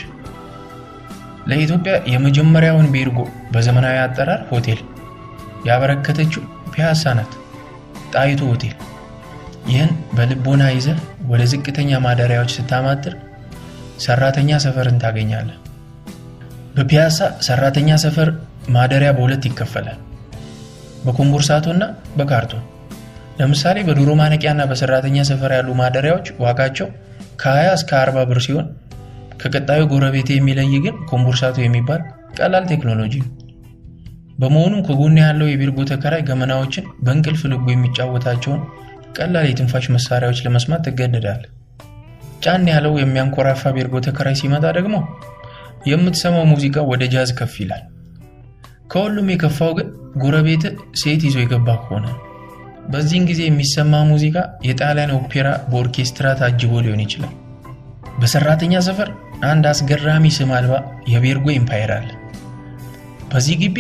ለኢትዮጵያ የመጀመሪያውን ቤርጎ በዘመናዊ አጠራር ሆቴል ያበረከተችው ፒያሳ ናት፣ ጣይቱ ሆቴል። ይህን በልቦና ይዘህ ወደ ዝቅተኛ ማደሪያዎች ስታማትር ሰራተኛ ሰፈርን ታገኛለህ። በፒያሳ ሰራተኛ ሰፈር ማደሪያ በሁለት ይከፈላል፣ በኮምቦርሳቶ እና በካርቶን። ለምሳሌ በዶሮ ማነቂያና በሰራተኛ ሰፈር ያሉ ማደሪያዎች ዋጋቸው ከ20 እስከ 40 ብር ሲሆን ከቀጣዩ ጎረቤት የሚለይ ግን ኮምቦርሳቶ የሚባል ቀላል ቴክኖሎጂ ነው። በመሆኑም ከጎን ያለው የቢርጎ ተከራይ ገመናዎችን በእንቅልፍ ልቡ የሚጫወታቸውን ቀላል የትንፋሽ መሳሪያዎች ለመስማት ትገደዳለህ። ጫን ያለው የሚያንኮራፋ ቤርጎ ተከራይ ሲመጣ ደግሞ የምትሰማው ሙዚቃ ወደ ጃዝ ከፍ ይላል። ከሁሉም የከፋው ግን ጎረቤት ሴት ይዞ የገባ ከሆነ በዚህን ጊዜ የሚሰማ ሙዚቃ የጣሊያን ኦፔራ በኦርኬስትራ ታጅቦ ሊሆን ይችላል። በሰራተኛ ሰፈር አንድ አስገራሚ ስም አልባ የቤርጎ empire አለ። በዚህ ግቢ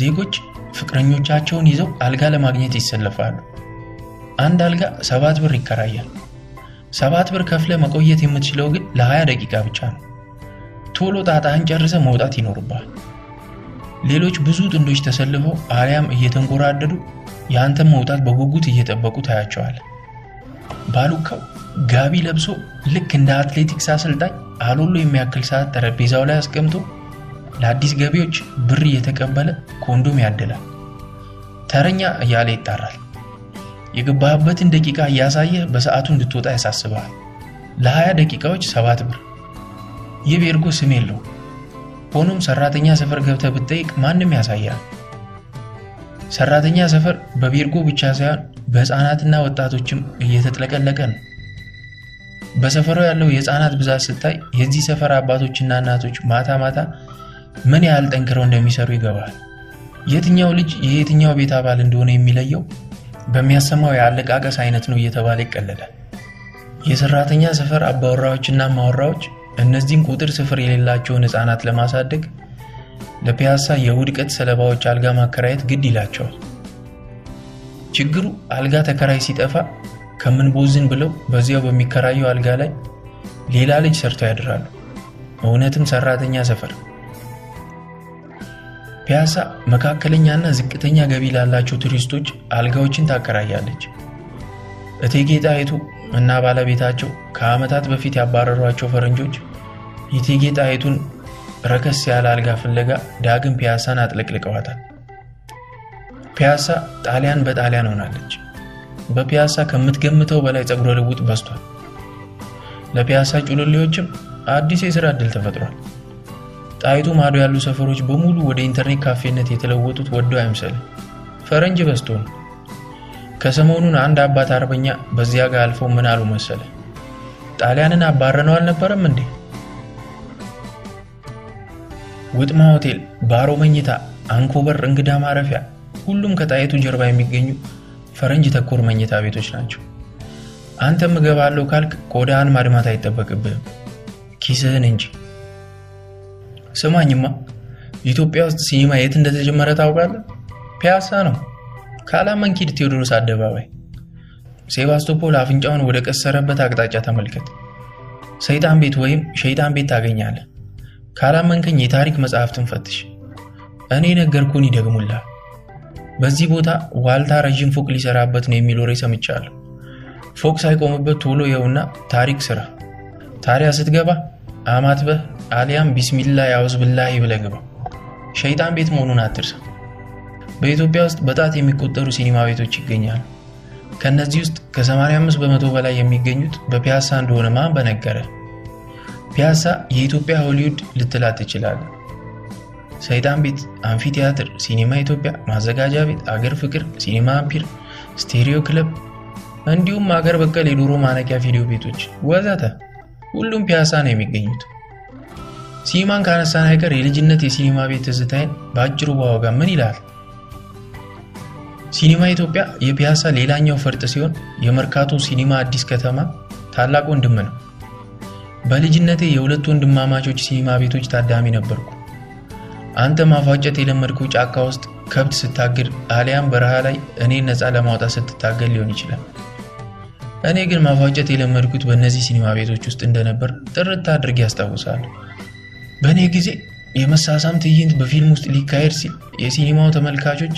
ዜጎች ፍቅረኞቻቸውን ይዘው አልጋ ለማግኘት ይሰለፋሉ። አንድ አልጋ ሰባት ብር ይከራያል። ሰባት ብር ከፍለ መቆየት የምትችለው ግን ለ20 ደቂቃ ብቻ ነው። ቶሎ ጣጣህን ጨርሰ መውጣት ይኖርብሃል። ሌሎች ብዙ ጥንዶች ተሰልፈው አሊያም እየተንጎራደዱ የአንተን መውጣት በጉጉት እየጠበቁ ታያቸዋል። ባሉካው ጋቢ ለብሶ ልክ እንደ አትሌቲክስ አሰልጣኝ አሎሎ የሚያክል ሰዓት ጠረጴዛው ላይ አስቀምጦ ለአዲስ ገቢዎች ብር እየተቀበለ ኮንዶም ያድላል። ተረኛ እያለ ይጣራል። የገባህበትን ደቂቃ እያሳየ በሰዓቱ እንድትወጣ ያሳስበሃል። ለ20 ደቂቃዎች ሰባት ብር። ይህ ቤርጎ ስም የለው። ሆኖም ሰራተኛ ሰፈር ገብተህ ብትጠይቅ ማንም ያሳያል። ሰራተኛ ሰፈር በቤርጎ ብቻ ሳይሆን በህፃናትና ወጣቶችም እየተጥለቀለቀ ነው። በሰፈሩ ያለው የህፃናት ብዛት ስታይ የዚህ ሰፈር አባቶችና እናቶች ማታ ማታ ምን ያህል ጠንክረው እንደሚሰሩ ይገባል። የትኛው ልጅ የየትኛው ቤት አባል እንደሆነ የሚለየው በሚያሰማው የአለቃቀስ አይነት ነው እየተባለ ይቀለዳል። የሰራተኛ ሰፈር አባወራዎችና ማወራዎች እነዚህን ቁጥር ስፍር የሌላቸውን ህፃናት ለማሳደግ ለፒያሳ የውድቀት ሰለባዎች አልጋ ማከራየት ግድ ይላቸዋል። ችግሩ አልጋ ተከራይ ሲጠፋ ከምንቦዝን ብለው በዚያው በሚከራየው አልጋ ላይ ሌላ ልጅ ሰርተው ያድራሉ። እውነትም ሰራተኛ ሰፈር። ፒያሳ መካከለኛና ዝቅተኛ ገቢ ላላቸው ቱሪስቶች አልጋዎችን ታከራያለች። እቴጌ ጣይቱ እና ባለቤታቸው ከዓመታት በፊት ያባረሯቸው ፈረንጆች የእቴጌ ጣይቱን ረከስ ያለ አልጋ ፍለጋ ዳግም ፒያሳን አጥለቅልቀዋታል። ፒያሳ ጣሊያን በጣሊያን ሆናለች። በፒያሳ ከምትገምተው በላይ ጸጉረ ልውጥ በዝቷል። ለፒያሳ ጩልሌዎችም አዲስ የሥራ ዕድል ተፈጥሯል። ጣይቱ ማዶ ያሉ ሰፈሮች በሙሉ ወደ ኢንተርኔት ካፌነት የተለወጡት ወደው አይምሰልም፣ ፈረንጅ በዝቶ ነው። ከሰሞኑን አንድ አባት አርበኛ በዚያ ጋር አልፈው ምን አሉ መሰለ፣ ጣሊያንን አባረነው አልነበረም እንዴ? ውጥማ ሆቴል፣ ባሮ መኝታ፣ አንኮበር እንግዳ ማረፊያ፣ ሁሉም ከጣይቱ ጀርባ የሚገኙ ፈረንጅ ተኮር መኝታ ቤቶች ናቸው። አንተም እገባለሁ ካልክ ቆዳህን ማድማት አይጠበቅብህም ኪስህን እንጂ። ስማኝማ ኢትዮጵያ ውስጥ ሲኒማ የት እንደተጀመረ ታውቃለህ? ፒያሳ ነው። ካላመንክ ሂድ ቴዎድሮስ አደባባይ። ሴባስቶፖል አፍንጫውን ወደ ቀሰረበት አቅጣጫ ተመልከት። ሰይጣን ቤት ወይም ሸይጣን ቤት ታገኛለህ። ካላመንከኝ የታሪክ መጽሐፍትን ፈትሽ። እኔ ነገርኩን ይደግሙላል። በዚህ ቦታ ዋልታ ረዥም ፎቅ ሊሰራበት ነው የሚል ወሬ ሰምቻለሁ። ፎቅ ሳይቆምበት ቶሎ የውና ታሪክ ስራ። ታዲያ ስትገባ አማትበህ አሊያም ቢስሚላ ያውዝ ብላሂ ብለህ ግባ። ሸይጣን ቤት መሆኑን አትርሳ። በኢትዮጵያ ውስጥ በጣት የሚቆጠሩ ሲኒማ ቤቶች ይገኛሉ። ከእነዚህ ውስጥ ከ85 በመቶ በላይ የሚገኙት በፒያሳ እንደሆነ ማን በነገረ? ፒያሳ የኢትዮጵያ ሆሊውድ ልትላት ትችላለህ። ሰይጣን ቤት፣ አምፊ ቲያትር፣ ሲኒማ ኢትዮጵያ፣ ማዘጋጃ ቤት፣ አገር ፍቅር፣ ሲኒማ አምፒር፣ ስቴሪዮ ክለብ እንዲሁም አገር በቀል የዶሮ ማነቂያ ቪዲዮ ቤቶች ወዘተ ሁሉም ፒያሳ ነው የሚገኙት። ሲኒማን ካነሳን አይቀር የልጅነት የሲኒማ ቤት ትዝታዬን በአጭሩ ባወጋ ምን ይላል? ሲኒማ ኢትዮጵያ የፒያሳ ሌላኛው ፈርጥ ሲሆን የመርካቶ ሲኒማ አዲስ ከተማ ታላቅ ወንድም ነው። በልጅነቴ የሁለት ወንድማማቾች ሲኒማ ቤቶች ታዳሚ ነበርኩ። አንተ ማፏጨት የለመድከው ጫካ ውስጥ ከብት ስታግድ አሊያም በረሃ ላይ እኔን ነፃ ለማውጣት ስትታገል ሊሆን ይችላል። እኔ ግን ማፏጨት የለመድኩት በእነዚህ ሲኒማ ቤቶች ውስጥ እንደነበር ጥርት አድርጌ ያስታውሳሉ። በእኔ ጊዜ የመሳሳም ትዕይንት በፊልም ውስጥ ሊካሄድ ሲል የሲኒማው ተመልካቾች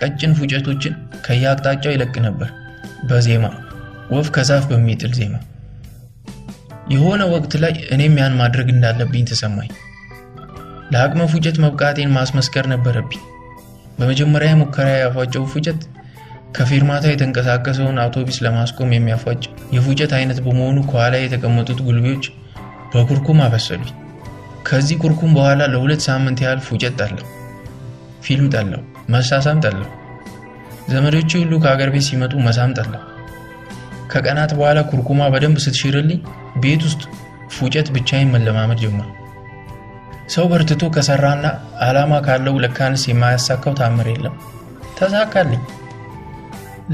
ቀጭን ፉጨቶችን ከየአቅጣጫው ይለቅ ነበር በዜማ ወፍ ከዛፍ በሚጥል ዜማ። የሆነ ወቅት ላይ እኔም ያን ማድረግ እንዳለብኝ ተሰማኝ። ለአቅመ ፉጨት መብቃቴን ማስመስከር ነበረብኝ። በመጀመሪያ ሙከራ ያፏጨው ፉጨት ከፌርማታ የተንቀሳቀሰውን አውቶቡስ ለማስቆም የሚያፏጭ የፉጨት አይነት በመሆኑ ከኋላ የተቀመጡት ጉልቤዎች በኩርኩም አበሰሉኝ። ከዚህ ኩርኩም በኋላ ለሁለት ሳምንት ያህል ፉጨት ጠላው፣ ፊልም ጠላው፣ መሳሳም ጠላው። ዘመዶቼ ሁሉ ከአገር ቤት ሲመጡ መሳም ጠላው። ከቀናት በኋላ ኩርኩማ በደንብ ስትሽርልኝ ቤት ውስጥ ፉጨት ብቻዬን መለማመድ ጀመር። ሰው በርትቶ ከሰራና ዓላማ ካለው ለካንስ የማያሳካው ታምር የለም። ተሳካልኝ።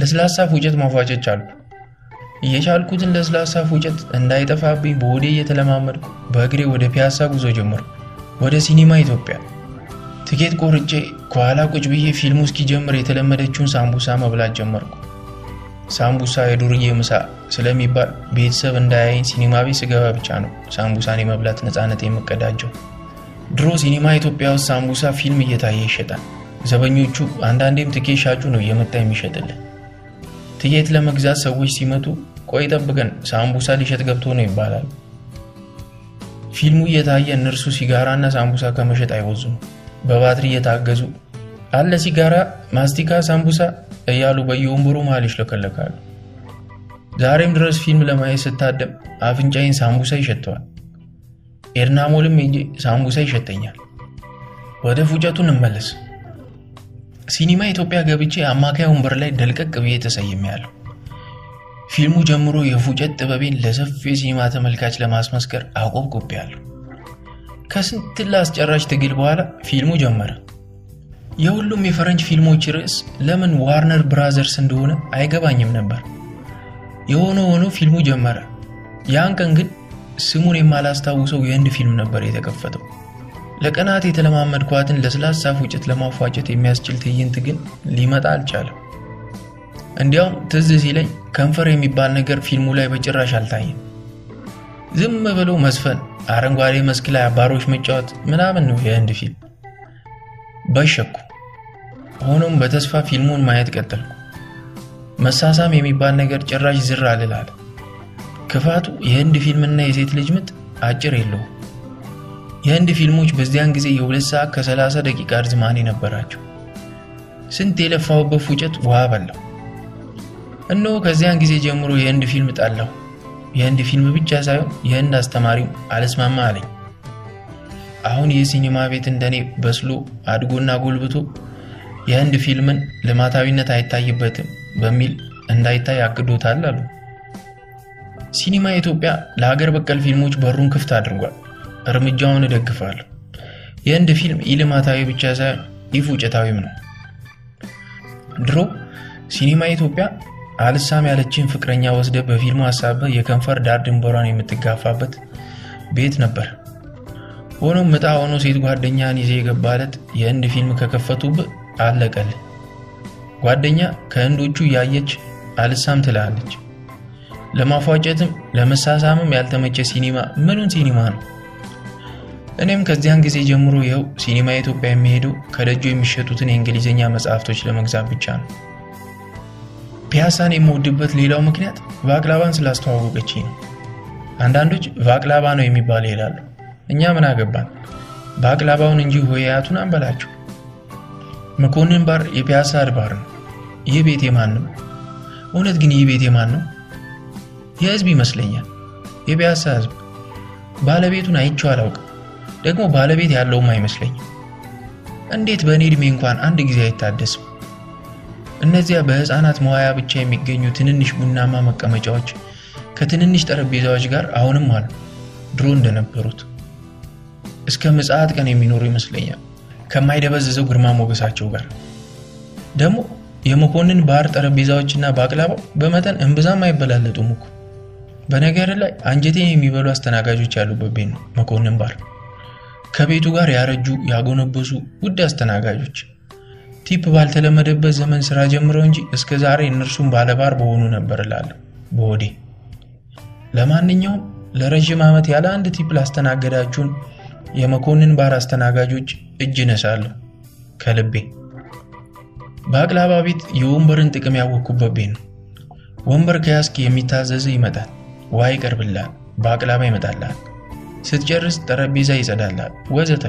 ለስላሳ ፉጨት ማፏጨት ቻልኩ። እየቻልኩትን ለስላሳ ፉጨት እንዳይጠፋብኝ በሆዴ እየተለማመድኩ በእግሬ ወደ ፒያሳ ጉዞ ጀመርኩ። ወደ ሲኒማ ኢትዮጵያ ትኬት ቆርጬ ከኋላ ቁጭ ብዬ ፊልሙ እስኪጀምር የተለመደችውን ሳምቡሳ መብላት ጀመርኩ። ሳምቡሳ የዱርዬ ምሳ ስለሚባል ቤተሰብ እንዳያየኝ ሲኒማ ቤት ስገባ ብቻ ነው ሳምቡሳን የመብላት ነፃነት የምቀዳጀው። ድሮ ሲኒማ ኢትዮጵያ ውስጥ ሳምቡሳ ፊልም እየታየ ይሸጣል። ዘበኞቹ አንዳንዴም ትኬት ሻጩ ነው እየመጣ የሚሸጥልን። ትኬት ለመግዛት ሰዎች ሲመጡ ቆይ ጠብቀን ሳምቡሳ ሊሸጥ ገብቶ ነው ይባላል። ፊልሙ እየታየ እነርሱ ሲጋራና ሳምቡሳ ከመሸጥ አይወዙም። በባትሪ እየታገዙ አለ ሲጋራ፣ ማስቲካ፣ ሳምቡሳ እያሉ በየወንበሩ መሃል ይሽለከለካሉ። ዛሬም ድረስ ፊልም ለማየት ስታደም አፍንጫዬን ሳምቡሳ ይሸተዋል። ኤድናሞልም ሄጄ ሳምቡሳ ይሸተኛል። ወደ ፉጨቱ እንመለስ። ሲኒማ ኢትዮጵያ ገብቼ አማካይ ወንበር ላይ ደልቀቅ ብዬ ተሰይሜያለሁ። ፊልሙ ጀምሮ የፉጨት ጥበቤን ለሰፊ የሲኒማ ተመልካች ለማስመስከር አቆብቁቤያለሁ። ከስንት እልህ አስጨራሽ ትግል በኋላ ፊልሙ ጀመረ። የሁሉም የፈረንጅ ፊልሞች ርዕስ ለምን ዋርነር ብራዘርስ እንደሆነ አይገባኝም ነበር። የሆነ ሆኖ ፊልሙ ጀመረ። ያን ቀን ግን ስሙን የማላስታውሰው የህንድ ፊልም ነበር የተከፈተው። ለቀናት የተለማመድኳትን ለስላሳ ፉጨት ለማፏጨት የሚያስችል ትዕይንት ግን ሊመጣ አልቻለም። እንዲያውም ትዝ ሲለኝ ከንፈር የሚባል ነገር ፊልሙ ላይ በጭራሽ አልታየም። ዝም ብሎ መስፈን፣ አረንጓዴ መስክ ላይ አባሮች መጫወት ምናምን ነው የህንድ ፊልም። በሸኩ። ሆኖም በተስፋ ፊልሙን ማየት ቀጠልኩ። መሳሳም የሚባል ነገር ጭራሽ ዝር አልላል። ክፋቱ የህንድ ፊልምና የሴት ልጅ ምጥ አጭር የለውም። የህንድ ፊልሞች በዚያን ጊዜ የሁለት ሰዓት ከ30 ደቂቃ ርዝማኔ ነበራቸው። ስንት የለፋሁበት ፉጨት ውሃ በላው። እነሆ ከዚያን ጊዜ ጀምሮ የህንድ ፊልም ጣላሁ። የህንድ ፊልም ብቻ ሳይሆን የህንድ አስተማሪው አልስማማ አለኝ። አሁን ይህ ሲኒማ ቤት እንደኔ በስሎ አድጎና ጎልብቶ የህንድ ፊልምን ልማታዊነት አይታይበትም በሚል እንዳይታይ አግዶታል አሉ። ሲኒማ ኢትዮጵያ ለሀገር በቀል ፊልሞች በሩን ክፍት አድርጓል። እርምጃውን እደግፋለሁ። የህንድ ፊልም ኢልማታዊ ብቻ ሳይሆን ኢፉጨታዊም ነው። ድሮ ሲኒማ ኢትዮጵያ አልሳም ያለችን ፍቅረኛ ወስደ በፊልሙ ሀሳብህ የከንፈር ዳር ድንበሯን የምትጋፋበት ቤት ነበር። ሆኖም ምጣ ሆኖ ሴት ጓደኛን ይዜ የገባለት የህንድ ፊልም ከከፈቱብህ አለቀልህ። ጓደኛ ከህንዶቹ እያየች አልሳም ትላለች። ለማፏጨትም ለመሳሳምም ያልተመቸ ሲኒማ ምኑን ሲኒማ ነው? እኔም ከዚያን ጊዜ ጀምሮ ይኸው ሲኒማ ኢትዮጵያ የሚሄደው ከደጁ የሚሸጡትን የእንግሊዝኛ መጽሐፍቶች ለመግዛት ብቻ ነው። ፒያሳን የምወድበት ሌላው ምክንያት ቫቅላባን ስላስተዋወቀችኝ ነው። አንዳንዶች ቫቅላባ ነው የሚባለው ይላሉ። እኛ ምን አገባን? ባቅላባውን እንጂ ሆሄያቱን አንበላቸው። መኮንን ባር የፒያሳ አድባር ነው። ይህ ቤት የማን ነው? እውነት ግን ይህ ቤት የማን ነው? የህዝብ ይመስለኛል። የፒያሳ ህዝብ። ባለቤቱን አይቼው አላውቅም። ደግሞ ባለቤት ያለውም አይመስለኝም። እንዴት በእኔ ዕድሜ እንኳን አንድ ጊዜ አይታደስም? እነዚያ በህፃናት መዋያ ብቻ የሚገኙ ትንንሽ ቡናማ መቀመጫዎች ከትንንሽ ጠረጴዛዎች ጋር አሁንም አሉ፣ ድሮ እንደነበሩት እስከ ምጽአት ቀን የሚኖሩ ይመስለኛል ከማይደበዝዘው ግርማ ሞገሳቸው ጋር። ደግሞ የመኮንን ባር ጠረጴዛዎችና ባቅላባው በመጠን እምብዛም አይበላለጡም እኮ። በነገር ላይ አንጀቴን የሚበሉ አስተናጋጆች ያሉበት ቤት ነው መኮንን ባር። ከቤቱ ጋር ያረጁ ያጎነበሱ ውድ አስተናጋጆች tip ባልተለመደበት ዘመን ስራ ጀምረው እንጂ እስከ ዛሬ እነርሱም ባለባር በሆኑ ነበር እላለሁ በሆዴ። ለማንኛውም ለረዥም ዓመት ያለ አንድ tip ላስተናገዳችሁን የመኮንን ባር አስተናጋጆች እጅ እነሳለሁ ከልቤ። በአቅላባ ቤት የወንበርን ጥቅም ያወቅኩበት ቤት ነው። ወንበር ከያዝክ የሚታዘዝ ይመጣል፣ ውሃ ይቀርብላል፣ በአቅላባ ይመጣላል፣ ስትጨርስ ጠረጴዛ ይጸዳላል፣ ወዘተ።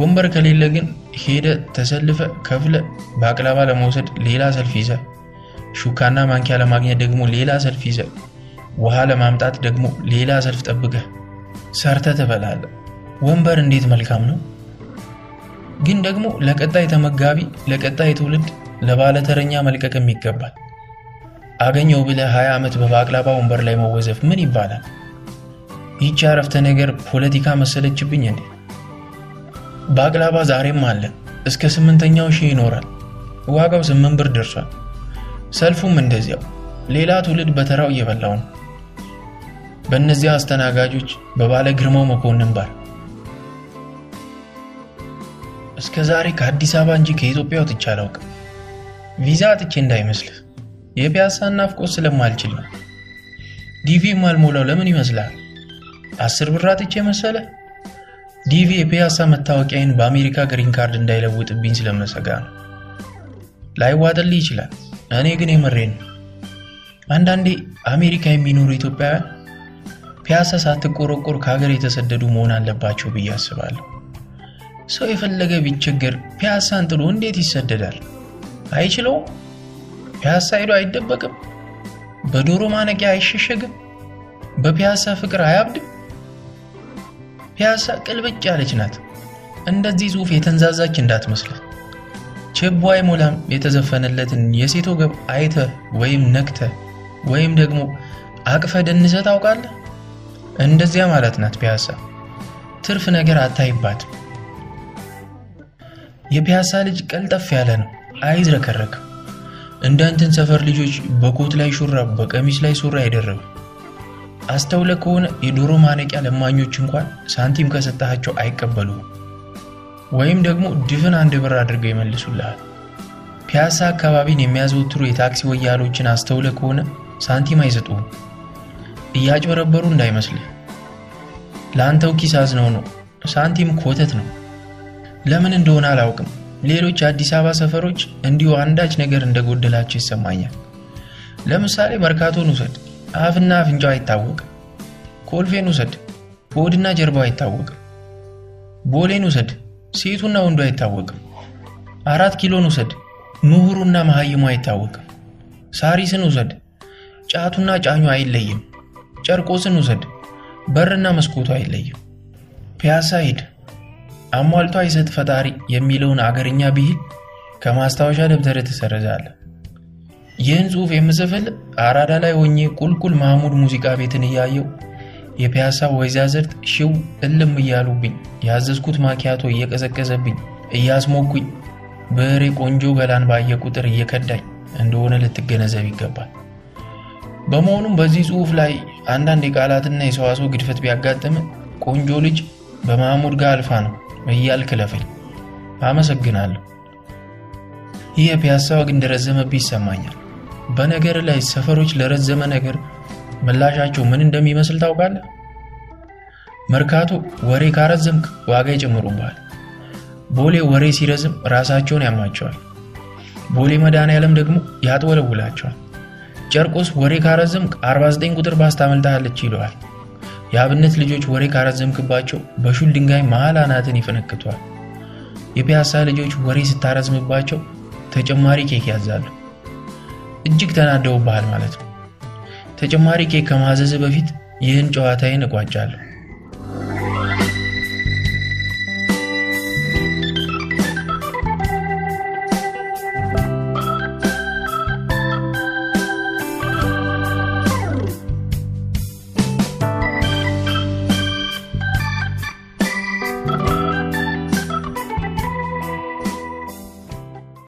ወንበር ከሌለ ግን ሄደ ተሰልፈ ከፍለ በአቅላባ ለመውሰድ ሌላ ሰልፍ ይዘ፣ ሹካና ማንኪያ ለማግኘት ደግሞ ሌላ ሰልፍ ይዘ፣ ውሃ ለማምጣት ደግሞ ሌላ ሰልፍ ጠብቀህ ሰርተ ትበላለ። ወንበር እንዴት መልካም ነው! ግን ደግሞ ለቀጣይ ተመጋቢ፣ ለቀጣይ ትውልድ፣ ለባለተረኛ መልቀቅም ይገባል። አገኘው ብለህ 20 ዓመት በባቅላባ ወንበር ላይ መወዘፍ ምን ይባላል? ይህች አረፍተ ነገር ፖለቲካ መሰለችብኝ እንዴ? ባቅላባ ዛሬም አለ። እስከ ስምንተኛው ሺህ ይኖራል። ዋጋው ስምንት ብር ደርሷል። ሰልፉም እንደዚያው። ሌላ ትውልድ በተራው እየበላው ነው። በእነዚያ አስተናጋጆች በባለ ግርማው መኮንን ባር እስከ ዛሬ ከአዲስ አበባ እንጂ ከኢትዮጵያ ወጥቼ አላውቅም። ቪዛ አጥቼ እንዳይመስልህ የፒያሳን ናፍቆት ስለማልችል ነው። DV ማልሞላው ለምን ይመስላል? አስር ብር አጥቼ መሰለ። DV የፒያሳ መታወቂያዬን በአሜሪካ green card እንዳይለውጥብኝ ስለምሰጋ ነው። ላይዋጥልህ ይችላል። እኔ ግን የምሬን ነው። አንዳንዴ አሜሪካ የሚኖሩ ኢትዮጵያውያን ፒያሳ ሳትቆረቆር ከሀገር የተሰደዱ መሆን አለባቸው ብዬ አስባለሁ። ሰው የፈለገ ቢቸገር ፒያሳን ጥሎ እንዴት ይሰደዳል? አይችለውም። ፒያሳ ሄዶ አይደበቅም። በዶሮ ማነቂያ አይሸሸግም። በፒያሳ ፍቅር አያብድም። ፒያሳ ቅልብጭ ያለች ናት። እንደዚህ ጽሑፍ የተንዛዛች እንዳትመስልህ። ችቦ አይሞላም የተዘፈነለትን የሴቶ ገብ አይተህ ወይም ነክተህ ወይም ደግሞ አቅፈ ደንሰህ ታውቃለህ? እንደዚያ ማለት ናት ፒያሳ። ትርፍ ነገር አታይባትም። የፒያሳ ልጅ ቀልጠፍ ያለ ነው፣ አይዝረከረክም። እንደ እንትን ሰፈር ልጆች በኮት ላይ ሹራብ፣ በቀሚስ ላይ ሱሪ አይደረግም። አስተውለ ከሆነ የዶሮ ማነቂያ ለማኞች እንኳን ሳንቲም ከሰጣቸው አይቀበሉም፣ ወይም ደግሞ ድፍን አንድ ብር አድርገው ይመልሱልሃል። ፒያሳ አካባቢን የሚያዘወትሩ የታክሲ ወያሎችን አስተውለ ከሆነ ሳንቲም አይሰጡም። እያጭበረበሩ እንዳይመስልህ። ለአንተው ኪስ አዝነው ነው። ሳንቲም ኮተት ነው። ለምን እንደሆነ አላውቅም። ሌሎች አዲስ አበባ ሰፈሮች እንዲሁ አንዳች ነገር እንደጎደላቸው ይሰማኛል። ለምሳሌ መርካቶን ውሰድ፣ አፍና አፍንጫው አይታወቅም። ኮልፌን ውሰድ፣ ሆድና ጀርባው አይታወቅም። ቦሌን ውሰድ፣ ሴቱና ወንዱ አይታወቅም። አራት ኪሎን ውሰድ፣ ምሁሩና መሀይሙ አይታወቅም። ሳሪስን ውሰድ፣ ጫቱና ጫኙ አይለይም። ጨርቆስን ውሰድ፣ በርና መስኮቱ አይለይም። ፒያሳ ሂድ አሟልቶ አይሰጥ ፈጣሪ የሚለውን አገርኛ ብሂል ከማስታወሻ ደብተር ትሰረዛለህ። ይህን ጽሑፍ የምጽፍል አራዳ ላይ ሆኜ ቁልቁል ማህሙድ ሙዚቃ ቤትን እያየው የፒያሳ ወይዛዝርት ሽው እልም እያሉብኝ ያዘዝኩት ማኪያቶ እየቀዘቀዘብኝ እያስሞኩኝ ብዕሬ ቆንጆ ገላን ባየ ቁጥር እየከዳኝ እንደሆነ ልትገነዘብ ይገባል። በመሆኑም በዚህ ጽሑፍ ላይ አንዳንድ የቃላትና የሰዋሰው ግድፈት ቢያጋጥም ቆንጆ ልጅ በማህሙድ ጋር አልፋ ነው እያልክ ለፈኝ። አመሰግናለሁ። ይህ የፒያሳ ወግ እንደረዘመብህ ይሰማኛል። በነገር ላይ ሰፈሮች ለረዘመ ነገር ምላሻቸው ምን እንደሚመስል ታውቃለህ? መርካቶ ወሬ ካረዘምክ ዋጋ ይጨምሩብሃል። ቦሌ ወሬ ሲረዝም ራሳቸውን ያማቸዋል። ቦሌ መድኃኔዓለም ደግሞ ያጥወለውላቸዋል። ጨርቆስ ወሬ ካረዘምክ 49 ቁጥር ባስ ታመልጣለች ይለዋል። የአብነት ልጆች ወሬ ካረዘምክባቸው በሹል ድንጋይ መሃል አናትን ይፈነክቷል። የፒያሳ ልጆች ወሬ ስታረዝምባቸው ተጨማሪ ኬክ ያዛሉ። እጅግ ተናደውብሃል ማለት ነው። ተጨማሪ ኬክ ከማዘዝ በፊት ይህን ጨዋታዬን እቋጫለሁ።